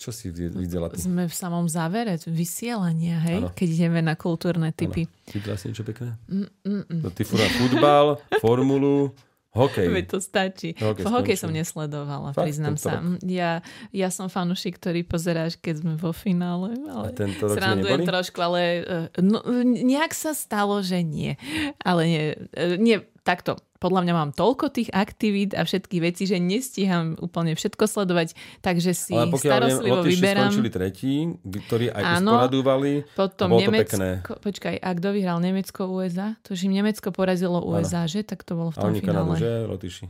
Čo si videla ty? Sme v samom závere vysielania, hej? Ano. Keď ideme na kultúrne typy. Videla si niečo pekné? Mm, mm, mm. No, ty fúra futbal, formulu, Hokej. Veď to stačí. Hokej, hokej som nesledovala, Fakt, priznám sa. Ja, ja som fanušik, ktorý pozeráš, keď sme vo finále. Ale A tento rok srandujem trošku, ale uh, no, nejak sa stalo, že nie. Ale nie, uh, nie takto podľa mňa mám toľko tých aktivít a všetkých vecí, že nestíham úplne všetko sledovať, takže si Ale starostlivo viem, vyberám. skončili tretí, ktorí aj Áno, usporadúvali. Potom bolo Nemecko, to pekné. počkaj, a kto vyhral Nemecko USA? To, že Nemecko porazilo USA, ano. že? Tak to bolo v tom a oni finále. Kanadu, že? Lotyši.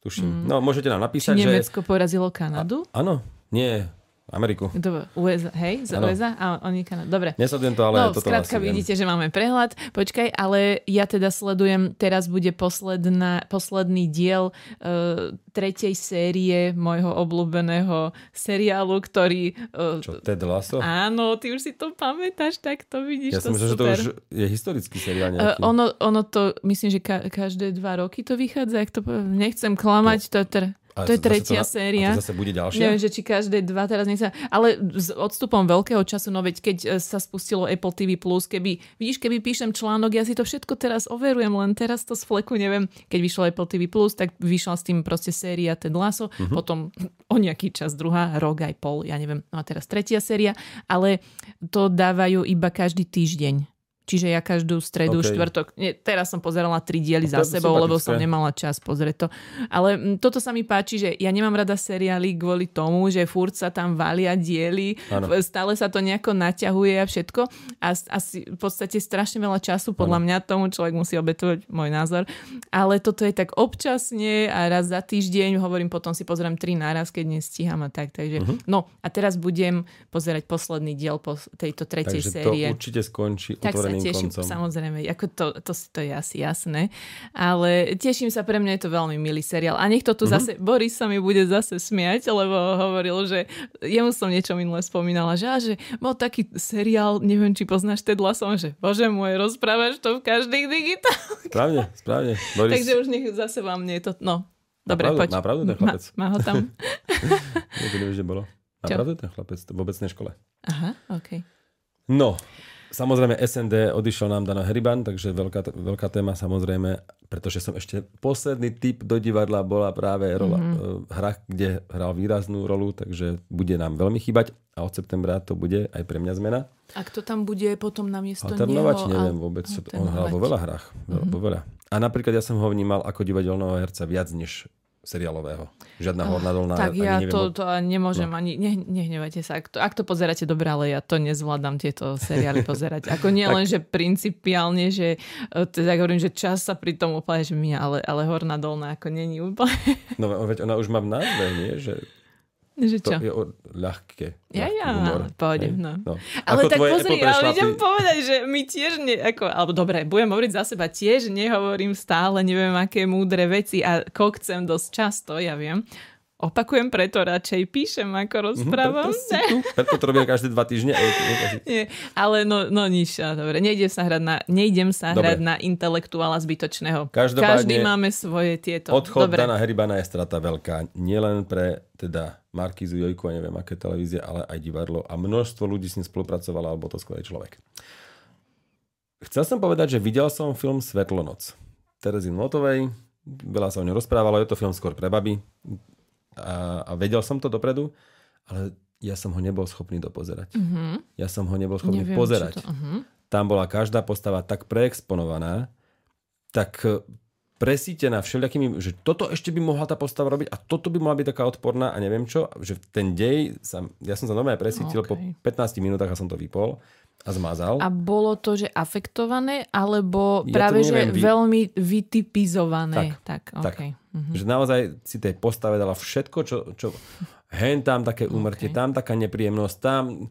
Tuším. Mm. No, môžete nám napísať, Či Nemecko že... porazilo Kanadu? áno. Nie, Ameriku. Dobre, USA, hej? Z ano. USA? A oni Kanada. Dobre. Nesledujem to, ale no, toto skrátka vidíte, viem. že máme prehľad. Počkaj, ale ja teda sledujem, teraz bude posledná, posledný diel uh, tretej série môjho obľúbeného seriálu, ktorý... Uh, Čo, Ted Lasso? Áno, ty už si to pamätáš, tak to vidíš. Ja som myslel, že to už je historický seriál nejaký. Uh, ono, ono to, myslím, že ka- každé dva roky to vychádza, ak to nechcem klamať, no. to a to je tretia to, séria. A to zase bude ďalšia? Neviem, že či každé dva teraz nech sa... Ale s odstupom veľkého času, no veď keď e, sa spustilo Apple TV+, keby, vidíš, keby píšem článok, ja si to všetko teraz overujem, len teraz to z fleku neviem. Keď vyšlo Apple TV+, tak vyšla s tým proste séria Ted Lasso, uh-huh. potom o nejaký čas druhá, rok aj pol, ja neviem. No a teraz tretia séria, ale to dávajú iba každý týždeň. Čiže ja každú stredu, okay. štvrtok, nie, teraz som pozerala tri diely za sebou, lebo som nemala čas pozrieť to. Ale m, toto sa mi páči, že ja nemám rada seriály kvôli tomu, že furt sa tam valia diely, ano. stále sa to nejako naťahuje a všetko. A asi v podstate strašne veľa času, podľa ano. mňa tomu človek musí obetovať môj názor. Ale toto je tak občasne a raz za týždeň, hovorím, potom si pozriem tri náraz, keď nestíham a tak. Takže, uh-huh. No a teraz budem pozerať posledný diel po tejto tretej Takže série. to určite skončí tak teším, koncom. samozrejme, ako to, to, to je asi jasné, ale teším sa, pre mňa je to veľmi milý seriál. A nech to tu mm-hmm. zase, Boris sa mi bude zase smiať, lebo hovoril, že jemu som niečo minule spomínala, že, a, že bol taký seriál, neviem, či poznáš Ted Lasso, že bože môj, rozprávaš to v každých digitálkach. Správne, správne. Boris... Takže už nech zase vám nie to, no, Dobre, má pravdu, poď. Má pravdu ten chlapec? Má, má ho tam. To nevieš, že bolo. Má Čo? pravdu ten chlapec v obecnej škole. Aha, OK. No, samozrejme SND odišiel nám Dano Heriban, takže veľká, veľká téma samozrejme, pretože som ešte posledný typ do divadla bola práve rola, mm-hmm. hra, kde hral výraznú rolu, takže bude nám veľmi chýbať a od septembra to bude aj pre mňa zmena. A kto tam bude potom na miesto Alternovať neho? neviem vôbec, to, on hral vo veľa hrách, mm-hmm. vo veľa. A napríklad ja som ho vnímal ako divadelného herca viac než seriálového. Žiadna horná dolná. Tak ja neviem, to, to nemôžem no. ani, ne, nehnevajte sa. Ak to, ak to pozeráte dobre, ale ja to nezvládam tieto seriály pozerať. Ako nie len, že principiálne, že teda hovorím, že čas sa pri tom úplne, že mi, ale, ale horná dolná ako není úplne. No veď ona už má v názve, nie? Že že to čo? je o, ľahké. Ja, ja, humor. no. no. Ale Ako tak pozri, ale prešlapy. idem povedať, že my tiež, ne, ako, alebo dobre, budem hovoriť za seba, tiež nehovorím stále, neviem aké múdre veci a kokcem dosť často, ja viem. Opakujem, preto radšej píšem, ako rozprávam. Mhm, Preto, si tu, preto to robia každé dva týždne. ale asi- Nie, ale no, no nič, dobre, nejdem sa hrať na, nejdem sa Dobre. hrať na intelektuála zbytočného. Každopádne Každý máme svoje tieto. Odchod dobre. Dana Heribana je strata veľká. Nielen pre teda Markizu Jojku a neviem aké televízie, ale aj divadlo. A množstvo ľudí s ním spolupracovalo, alebo to skvelý človek. Chcel som povedať, že videl som film Svetlonoc. Terezy Notovej. Veľa sa o ňom rozprávalo. Je to film skôr pre baby. A, a vedel som to dopredu, ale ja som ho nebol schopný dopozerať. Mhm. Ja som ho nebol schopný Neviem, pozerať. to- mhm. Tam bola každá postava tak preexponovaná, tak e, presítená všelijakými, že toto ešte by mohla tá postava robiť a toto by mohla byť taká odporná a neviem čo, že ten dej, sa, ja som sa normálne presítil po Okej. 15 minútach a som to vypol a zmazal. A bolo to, že afektované, alebo Ja práve, že neviem, vy- veľmi vytypizované? Tak, tak. okay. Mhm. Že naozaj si tej postave dala všetko, čo, čo hen tam také úmrtie, Okay. tam taká nepríjemnosť, tam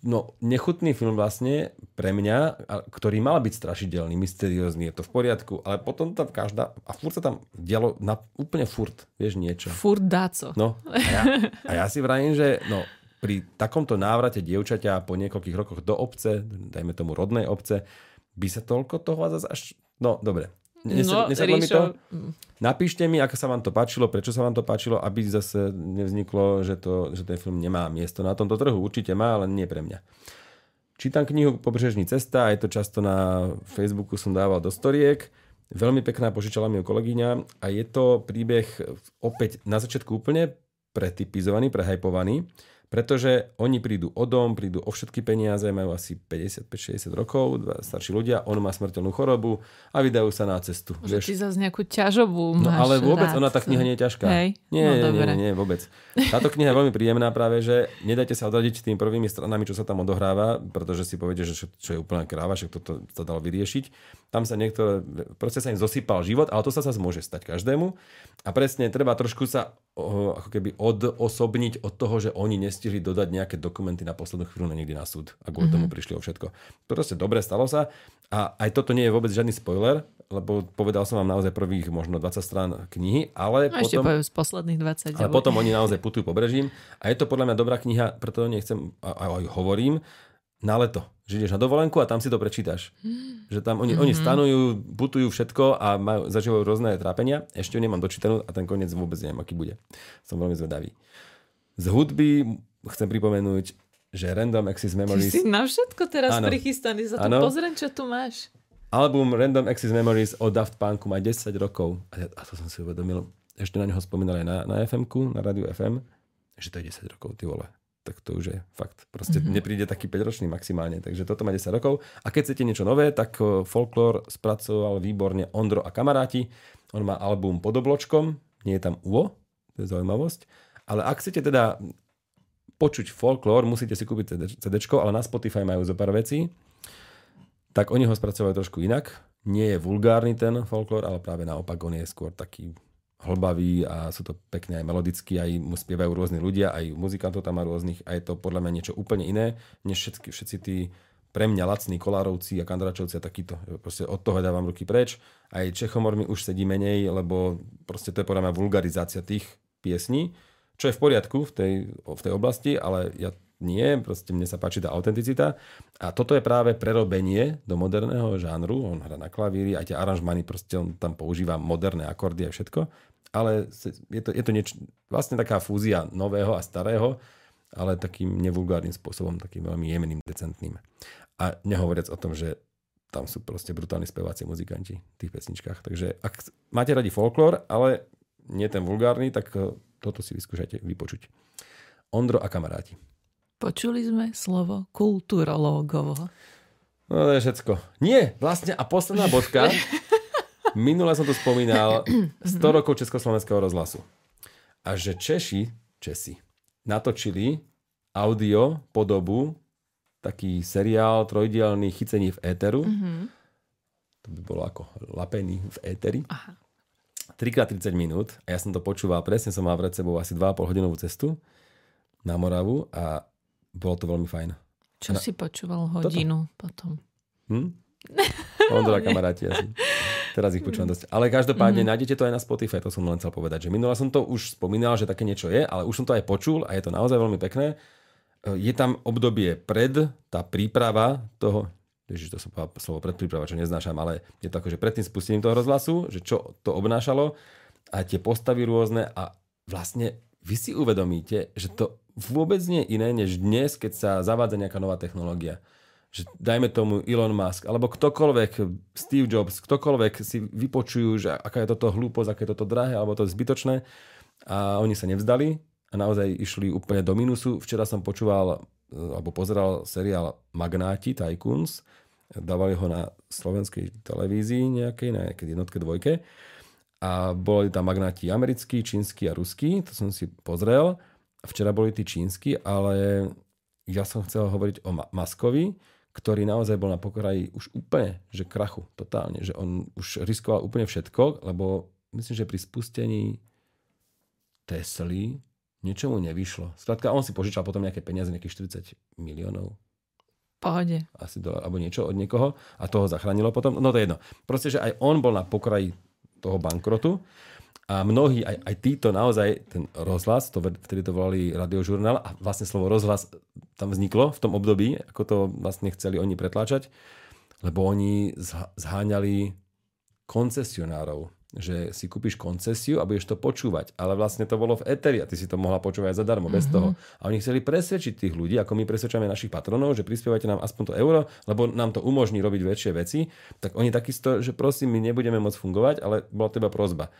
no nechutný film vlastne pre mňa, ktorý mal byť strašidelný, mysteriózny, je to v poriadku, ale potom tam každá, a furt sa tam dialo na, úplne furt, vieš niečo. Furt dáco. No a ja, a ja si vravím, že no, pri takomto návrate dievčaťa po niekoľkých rokoch do obce, dajme tomu rodnej obce, by sa toľko toho zase až... No, dobre. no, Nesadlo mi to? Napíšte mi, ako sa vám to páčilo, prečo sa vám to páčilo, aby zase nevzniklo, že, to, že ten film nemá miesto na tomto trhu. Určite má, ale nie pre mňa. Čítam knihu Pobrežní cesta, aj to často na Facebooku som dával do storiek. Veľmi pekná, požičala mi ju kolegyňa a je to príbeh opäť na začiatku úplne pretypizovaný, prehajpovaný, pretože oni prídu o dom, prídu o všetky peniaze, majú asi 55-60 rokov, dva starší ľudia, on má smrteľnú chorobu a vydajú sa na cestu. Že ty zase nejakú ťažobú No máš ale vôbec rád. ona tá kniha nie je ťažká. Hej? Nie, no, nie, dobre. nie, nie, vôbec. Táto kniha je veľmi príjemná práve, že nedajte sa odradiť tými prvými stranami, čo sa tam odohráva, pretože si poviete, že čo, čo je úplná kráva, však toto sa dalo vyriešiť. Tam sa niektoré, proste sa im zosypal život, ale to sa zase môže stať každému. A presne treba trošku sa ako keby odosobniť od toho, že oni nestihli dodať nejaké dokumenty na poslednú chvíľu na niekde na súd a kvôli Mhm. mm-hmm. tomu prišli o všetko. Proste dobre, stalo sa. A aj toto nie je vôbec žiadny spoiler, lebo povedal som vám naozaj prvých možno 20 strán knihy, ale No, ešte potom... poviem z posledných 20. Ale potom oni naozaj putujú pobrežím a je to podľa mňa dobrá kniha, preto nechcem, a, a aj hovorím, na leto. Že ideš na dovolenku a tam si to prečítaš. Že tam oni, mm-hmm. oni stanujú, putujú všetko a majú, zažívajú rôzne trápenia. Ešte ju nemám dočítanú a ten koniec vôbec neviem, aký bude. Som veľmi zvedavý. Z hudby chcem pripomenúť, že Random Access Ty Memories, si na všetko teraz Áno. prichystaný. Za to pozriem, čo tu máš. album Random Access Memories od Daft Punku má 10 rokov. A, a to som si uvedomil. Ešte na neho spomínal aj na, na FM-ku, na rádiu FM, že to je 10 rokov, ty vole. Tak to už je fakt. Proste mm-hmm. nepríde taký 5-ročný maximálne. Takže toto má 10 rokov. A keď chcete niečo nové, tak eh, Folklore spracoval výborne Ondro a kamaráti. On má album pod obločkom, nie je tam UO, to je zaujímavosť. Ale ak chcete teda počuť folklór, musíte si kúpiť CD, ale na Spotify majú zo pár vecí tak oni ho spracovajú trošku inak. Nie je vulgárny ten folklór, ale práve naopak on je skôr taký hlbavý a sú to pekne aj melodicky, aj mu spievajú rôzni ľudia, aj muzikantov tam má rôznych a je to podľa mňa niečo úplne iné, než všetky, všetci tí pre mňa lacní kolárovci a kandračovci a takýto. Proste od toho dávam ruky preč. Aj Čechomor mi už sedí menej, lebo proste to je podľa mňa vulgarizácia tých piesní, čo je v poriadku v tej, v tej oblasti, ale ja nie, proste mne sa páči tá autenticita. A toto je práve prerobenie do moderného žánru. On hrá na klavíri, aj tie aranžmany, proste on tam používa moderné akordy a všetko. Ale je to, je to nieč, vlastne taká fúzia nového a starého, ale takým nevulgárnym spôsobom, takým veľmi jemným, decentným. A nehovoriac o tom, že tam sú proste brutálni speváci, muzikanti v tých pesničkách. Takže ak máte radi folklór, ale nie ten vulgárny, tak eh, toto si vyskúšajte vypočuť. Ondro a kamaráti. Počuli sme slovo kulturológovo. No to je všetko. Nie, vlastne a posledná bodka. Minule som tu spomínal 100 rokov Československého rozhlasu. A že Češi, Česi, natočili audio, podobu, taký seriál trojdielný chycení v éteru. Mm-hmm. To by bolo ako lapený v éteri. Aha. 3x30 minút a ja som to počúval, presne som mal pred sebou asi 2,5 hodinovú cestu na Moravu a bolo to veľmi fajn. Čo na... si počúval hodinu Toto. potom? Hm? Ondra kamaráti asi. Teraz ich počúvam dosť. Ale každopádne mm. nájdete to aj na Spotify, to som len chcel povedať. Že minula som to už spomínal, že také niečo je, ale už som to aj počul a je to naozaj veľmi pekné. Je tam obdobie pred, tá príprava toho, Ježiš, to som povedal slovo predpríprava, čo neznášam, ale je to ako, že pred tým spustením toho rozhlasu, že čo to obnášalo a tie postavy rôzne a vlastne vy si uvedomíte, že to vôbec nie je iné, než dnes, keď sa zavádza nejaká nová technológia. Že dajme tomu Elon Musk, alebo ktokoľvek, Steve Jobs, ktokoľvek si vypočujú, že aká je toto hlúposť, aké je toto drahé, alebo to je zbytočné. A oni sa nevzdali a naozaj išli úplne do minusu. Včera som počúval alebo pozeral seriál Magnáti, Tycoons, dávali ho na slovenskej televízii nejakej, na nejakej jednotke, dvojke. A boli tam magnáti americkí, čínsky a ruský, to som si pozrel. Včera boli tí čínsky, ale ja som chcel hovoriť o Maskovi, ktorý naozaj bol na pokraji už úplne, že krachu, totálne, že on už riskoval úplne všetko, lebo myslím, že pri spustení Tesly niečomu nevyšlo. Skrátka, on si požičal potom nejaké peniaze, nejakých 40 miliónov. Pohode. Asi do, alebo niečo od niekoho a toho zachránilo potom. No to je jedno. Proste, že aj on bol na pokraji toho bankrotu a mnohí, aj, aj títo naozaj, ten rozhlas, to, vtedy to volali radiožurnál a vlastne slovo rozhlas tam vzniklo v tom období, ako to vlastne chceli oni pretláčať, lebo oni zháňali koncesionárov že si kúpiš koncesiu a budeš to počúvať. Ale vlastne to bolo v Eteri a ty si to mohla počúvať zadarmo, mm-hmm. bez mhm. toho. A oni chceli presvedčiť tých ľudí, ako my presvedčame našich patronov, že prispievate nám aspoň to euro, lebo nám to umožní robiť väčšie veci. Tak oni takisto, že prosím, my nebudeme môcť fungovať, ale bola to iba prozba.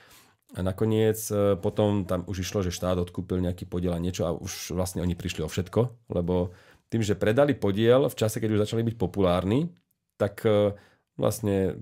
A nakoniec e, potom tam už išlo, že štát odkúpil nejaký podiel a niečo a už vlastne oni prišli o všetko, lebo tým, že predali podiel v čase, keď už začali byť populárni, tak e, vlastne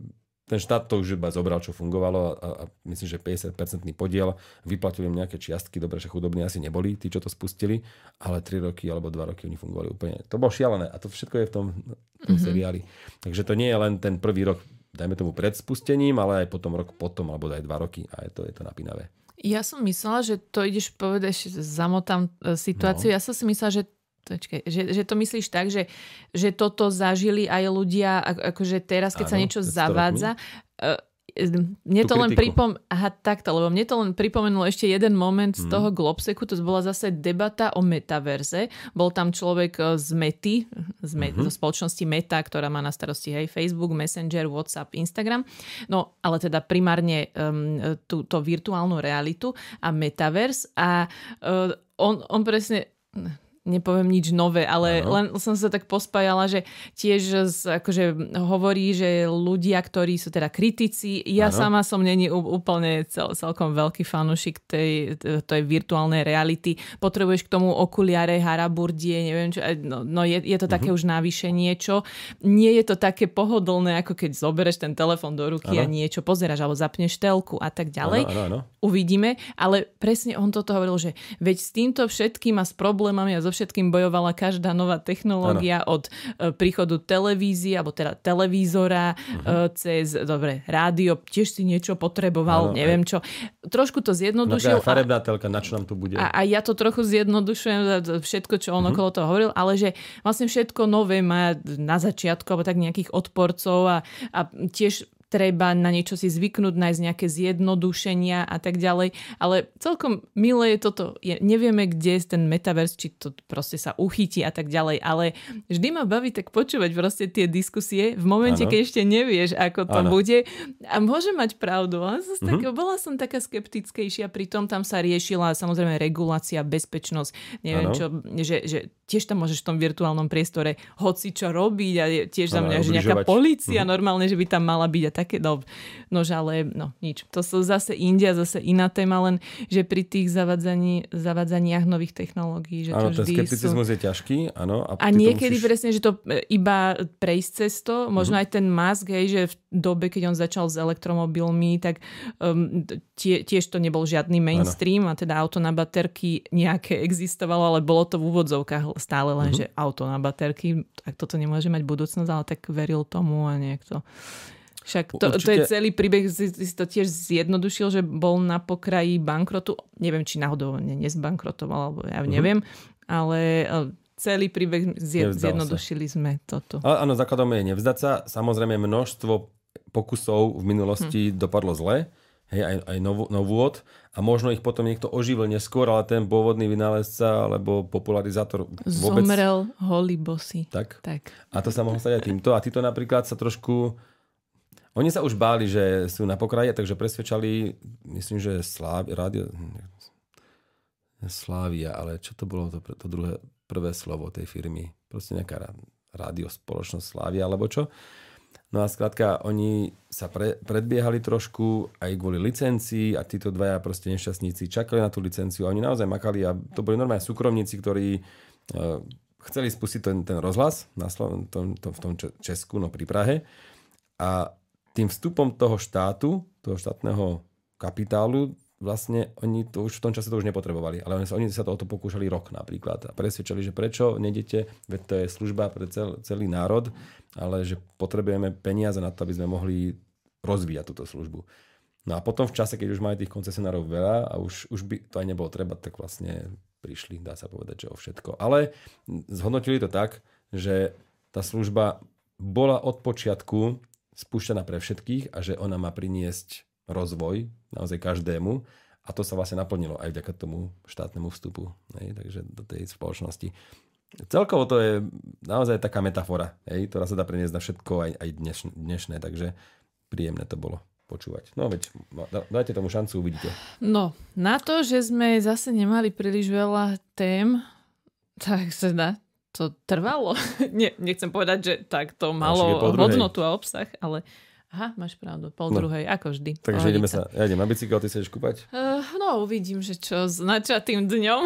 ten štát to už iba zobral, čo fungovalo a, a myslím, že 50% podiel, vyplatili im nejaké čiastky, dobre, že chudobní asi neboli, tí, čo to spustili, ale 3 roky alebo 2 roky oni fungovali úplne. To bolo šialené a to všetko je v tom, v tom mm-hmm. seriáli. Takže to nie je len ten prvý rok, dajme tomu pred spustením, ale aj potom rok potom, alebo aj 2 roky a je to, je to napínavé. Ja som myslela, že to ideš povedať, zamotám e, situáciu. No. Ja som si myslela, že Počkej, že, že to myslíš tak, že, že toto zažili aj ľudia, akože teraz, keď Áno, sa niečo zavádza, uh, mne to len pripom... Aha, takto, lebo mne to len pripomenulo ešte jeden moment z mm. toho Globseku, to bola zase debata o metaverze. Bol tam človek e, z Mety, z me- mm-hmm. zo spoločnosti Meta, ktorá má na starosti aj Facebook, Messenger, WhatsApp, Instagram. No, ale teda primárne um, túto virtuálnu realitu a metaverse a uh, on, on presne nepoviem nič nové, ale ano. len som sa tak pospájala, že tiež akože hovorí, že ľudia, ktorí sú teda kritici, ja ano. sama som není úplne cel, celkom veľký fanúšik tej, tej virtuálnej reality. Potrebuješ k tomu okuliare, haraburdie, neviem čo, no, no je, je to také uh-huh. už návyše niečo. Nie je to také pohodlné, ako keď zoberieš ten telefon do ruky ano. a niečo pozeráš, alebo zapneš telku a tak ďalej. Ano, ano, ano. Uvidíme, ale presne on toto hovoril, že veď s týmto všetkým a s problémami a so všetkým bojovala každá nová technológia ano. od e, príchodu televízie, alebo teda televízora, uh-huh. cez, dobre, rádio, tiež si niečo potreboval, ano, neviem aj. čo. Trošku to zjednodušil. No, farebná telka, na čo nám tu bude. A, a ja to trochu zjednodušujem, všetko, čo on uh-huh. okolo toho hovoril, ale že vlastne všetko nové má na začiatku, alebo tak nejakých odporcov a, a tiež treba na niečo si zvyknúť, nájsť nejaké zjednodušenia a tak ďalej. Ale celkom milé je toto. Je, nevieme, kde je ten metaverse, či to proste sa uchytí a tak ďalej, ale vždy ma baví tak počúvať proste tie diskusie v momente, ano. keď ešte nevieš, ako to ano. bude. A môže mať pravdu. Ale mm-hmm. tak, bola som taká skeptickejšia, pritom tam sa riešila samozrejme regulácia, bezpečnosť, neviem ano. čo, že, že tiež tam môžeš v tom virtuálnom priestore hoci čo robiť a tiež za mňa, že nejaká policia mm-hmm. normálne, že by tam mala byť a také, no, no ale no nič. To sú zase India, zase iná téma, len že pri tých zavadzaní, zavadzaniach nových technológií, že áno, to ten skepticizmus sú... je ťažký, áno. A, a niekedy musíš... presne, že to e, iba prejsť cez to, možno mm-hmm. aj ten Musk, hej, že v dobe, keď on začal s elektromobilmi, tak um, tie, tiež to nebol žiadny mainstream ano. a teda auto na baterky nejaké existovalo, ale bolo to v úvodzovkách stále len, uh-huh. že auto na baterky, tak toto nemôže mať budúcnosť, ale tak veril tomu a niekto. Však to, Určite... to je celý príbeh, si, si to tiež zjednodušil, že bol na pokraji bankrotu. Neviem, či náhodou ne, nezbankrotoval, alebo ja uh-huh. neviem, ale celý príbeh zjed, zjednodušili sa. sme toto. Ale áno, základom je nevzdať sa. Samozrejme množstvo pokusov v minulosti hm. dopadlo zle hej, aj, aj novú, novúod a možno ich potom niekto oživil neskôr, ale ten pôvodný vynálezca alebo popularizátor vôbec... Zomrel holý bosy. Tak? tak. A to sa mohlo stať aj týmto. A títo napríklad sa trošku... Oni sa už báli, že sú na pokraji, takže presvedčali, myslím, že Sláv, rádio, Slávia, ale čo to bolo to, to druhé, prvé slovo tej firmy? Proste nejaká rádio spoločnosť Slávia, alebo čo? No a skrátka, oni sa pre, predbiehali trošku aj kvôli licencii a títo dvaja proste nešťastníci čakali na tú licenciu a oni naozaj makali a to boli normálne súkromníci, ktorí uh, chceli spustiť ten, ten rozhlas na Slo- tom, to, v tom Česku, no pri Prahe a tým vstupom toho štátu, toho štátneho kapitálu vlastne oni to už v tom čase to už nepotrebovali, ale oni sa, oni sa to o to pokúšali rok napríklad a presvedčali, že prečo nedete, veď to je služba pre cel, celý národ, ale že potrebujeme peniaze na to, aby sme mohli rozvíjať túto službu. No a potom v čase, keď už majú tých koncesionárov veľa a už, už by to aj nebolo treba, tak vlastne prišli, dá sa povedať, že o všetko. Ale zhodnotili to tak, že tá služba bola od počiatku spúšťaná pre všetkých a že ona má priniesť rozvoj naozaj každému a to sa vlastne naplnilo aj vďaka tomu štátnemu vstupu, hej, takže do tej spoločnosti. Celkovo to je naozaj taká metafora, hej, ktorá sa dá preniesť na všetko aj, aj dneš, dnešné, takže príjemné to bolo počúvať. No veď, dajte tomu šancu, uvidíte. No, na to, že sme zase nemali príliš veľa tém, tak sa to trvalo. Nie, nechcem povedať, že tak to malo hodnotu a obsah, ale Aha, máš pravdu, pol no. druhej, ako vždy. Takže ideme sa, ja idem na bicykel, ty sa ideš kúpať? Uh, no, uvidím, že čo s načatým dňom.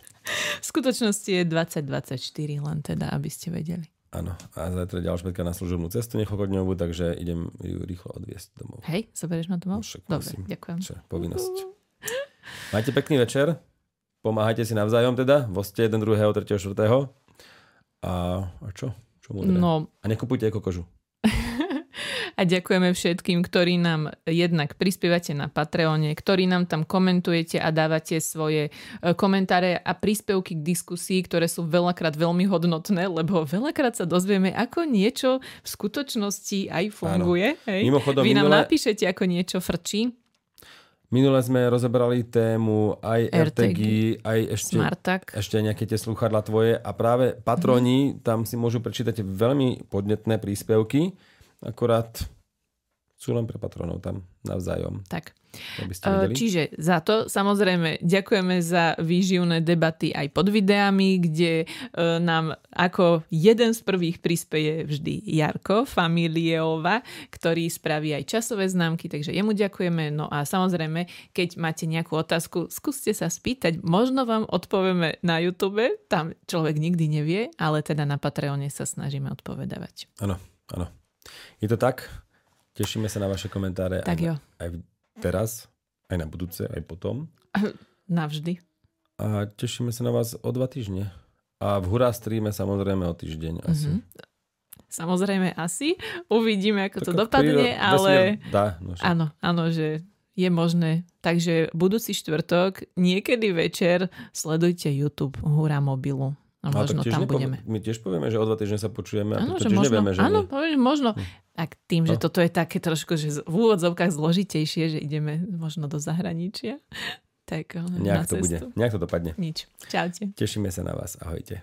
v skutočnosti je 2024, len teda, aby ste vedeli. Áno, a zajtra ďalšia na služobnú cestu niekoľkodňovú, takže idem ju rýchlo odviesť domov. Hej, zoberieš ma domov? No, však, Dobre, musím. ďakujem. Čo, povinnosť. Majte pekný večer, pomáhajte si navzájom teda, voste jeden druhého, tretieho, štvrtého. A, a čo? Čo múdre? No, a nekupujte kožu a ďakujeme všetkým, ktorí nám jednak prispievate na Patreone, ktorí nám tam komentujete a dávate svoje e, komentáre a príspevky k diskusii, ktoré sú veľakrát veľmi hodnotné, lebo veľakrát sa dozvieme, ako niečo v skutočnosti aj funguje. Hej? Mimochodom, Vy nám minule... napíšete, ako niečo frčí. Minule sme rozobrali tému aj RTG, aj ešte, Smartak. ešte nejaké tie sluchadla tvoje a práve patroni mm. tam si môžu prečítať veľmi podnetné príspevky Akorát sú len pre patronov tam navzájom. Tak. Čiže za to samozrejme ďakujeme za výživné debaty aj pod videami, kde nám ako jeden z prvých prispeje vždy Jarko Familieova, ktorý spraví aj časové známky, takže jemu ďakujeme. No a samozrejme, keď máte nejakú otázku, skúste sa spýtať, možno vám odpovieme na YouTube, tam človek nikdy nevie, ale teda na Patreone sa snažíme odpovedávať. Áno, áno. Je to tak? Tešíme sa na vaše komentáre tak aj, jo. aj teraz, aj na budúce, aj potom. Navždy. A tešíme sa na vás o dva týždne. A v Hurá streame samozrejme o týždeň asi. Mm-hmm. Samozrejme asi. Uvidíme, ako tak to dopadne, príro... ale... Dá, no áno, áno, že je možné. Takže budúci štvrtok, niekedy večer sledujte YouTube Hurá mobilu. No, možno tam nepo- budeme. My tiež povieme, že o dva týždne sa počujeme ano, a to tiež možno, nevieme, že Áno, my... možno. Hm. Tak tým, že no. toto je také trošku, že v úvodzovkách zložitejšie, že ideme možno do zahraničia, tak Nejak to bude. Nejak to dopadne. Nič. Čaute. Tešíme sa na vás. Ahojte.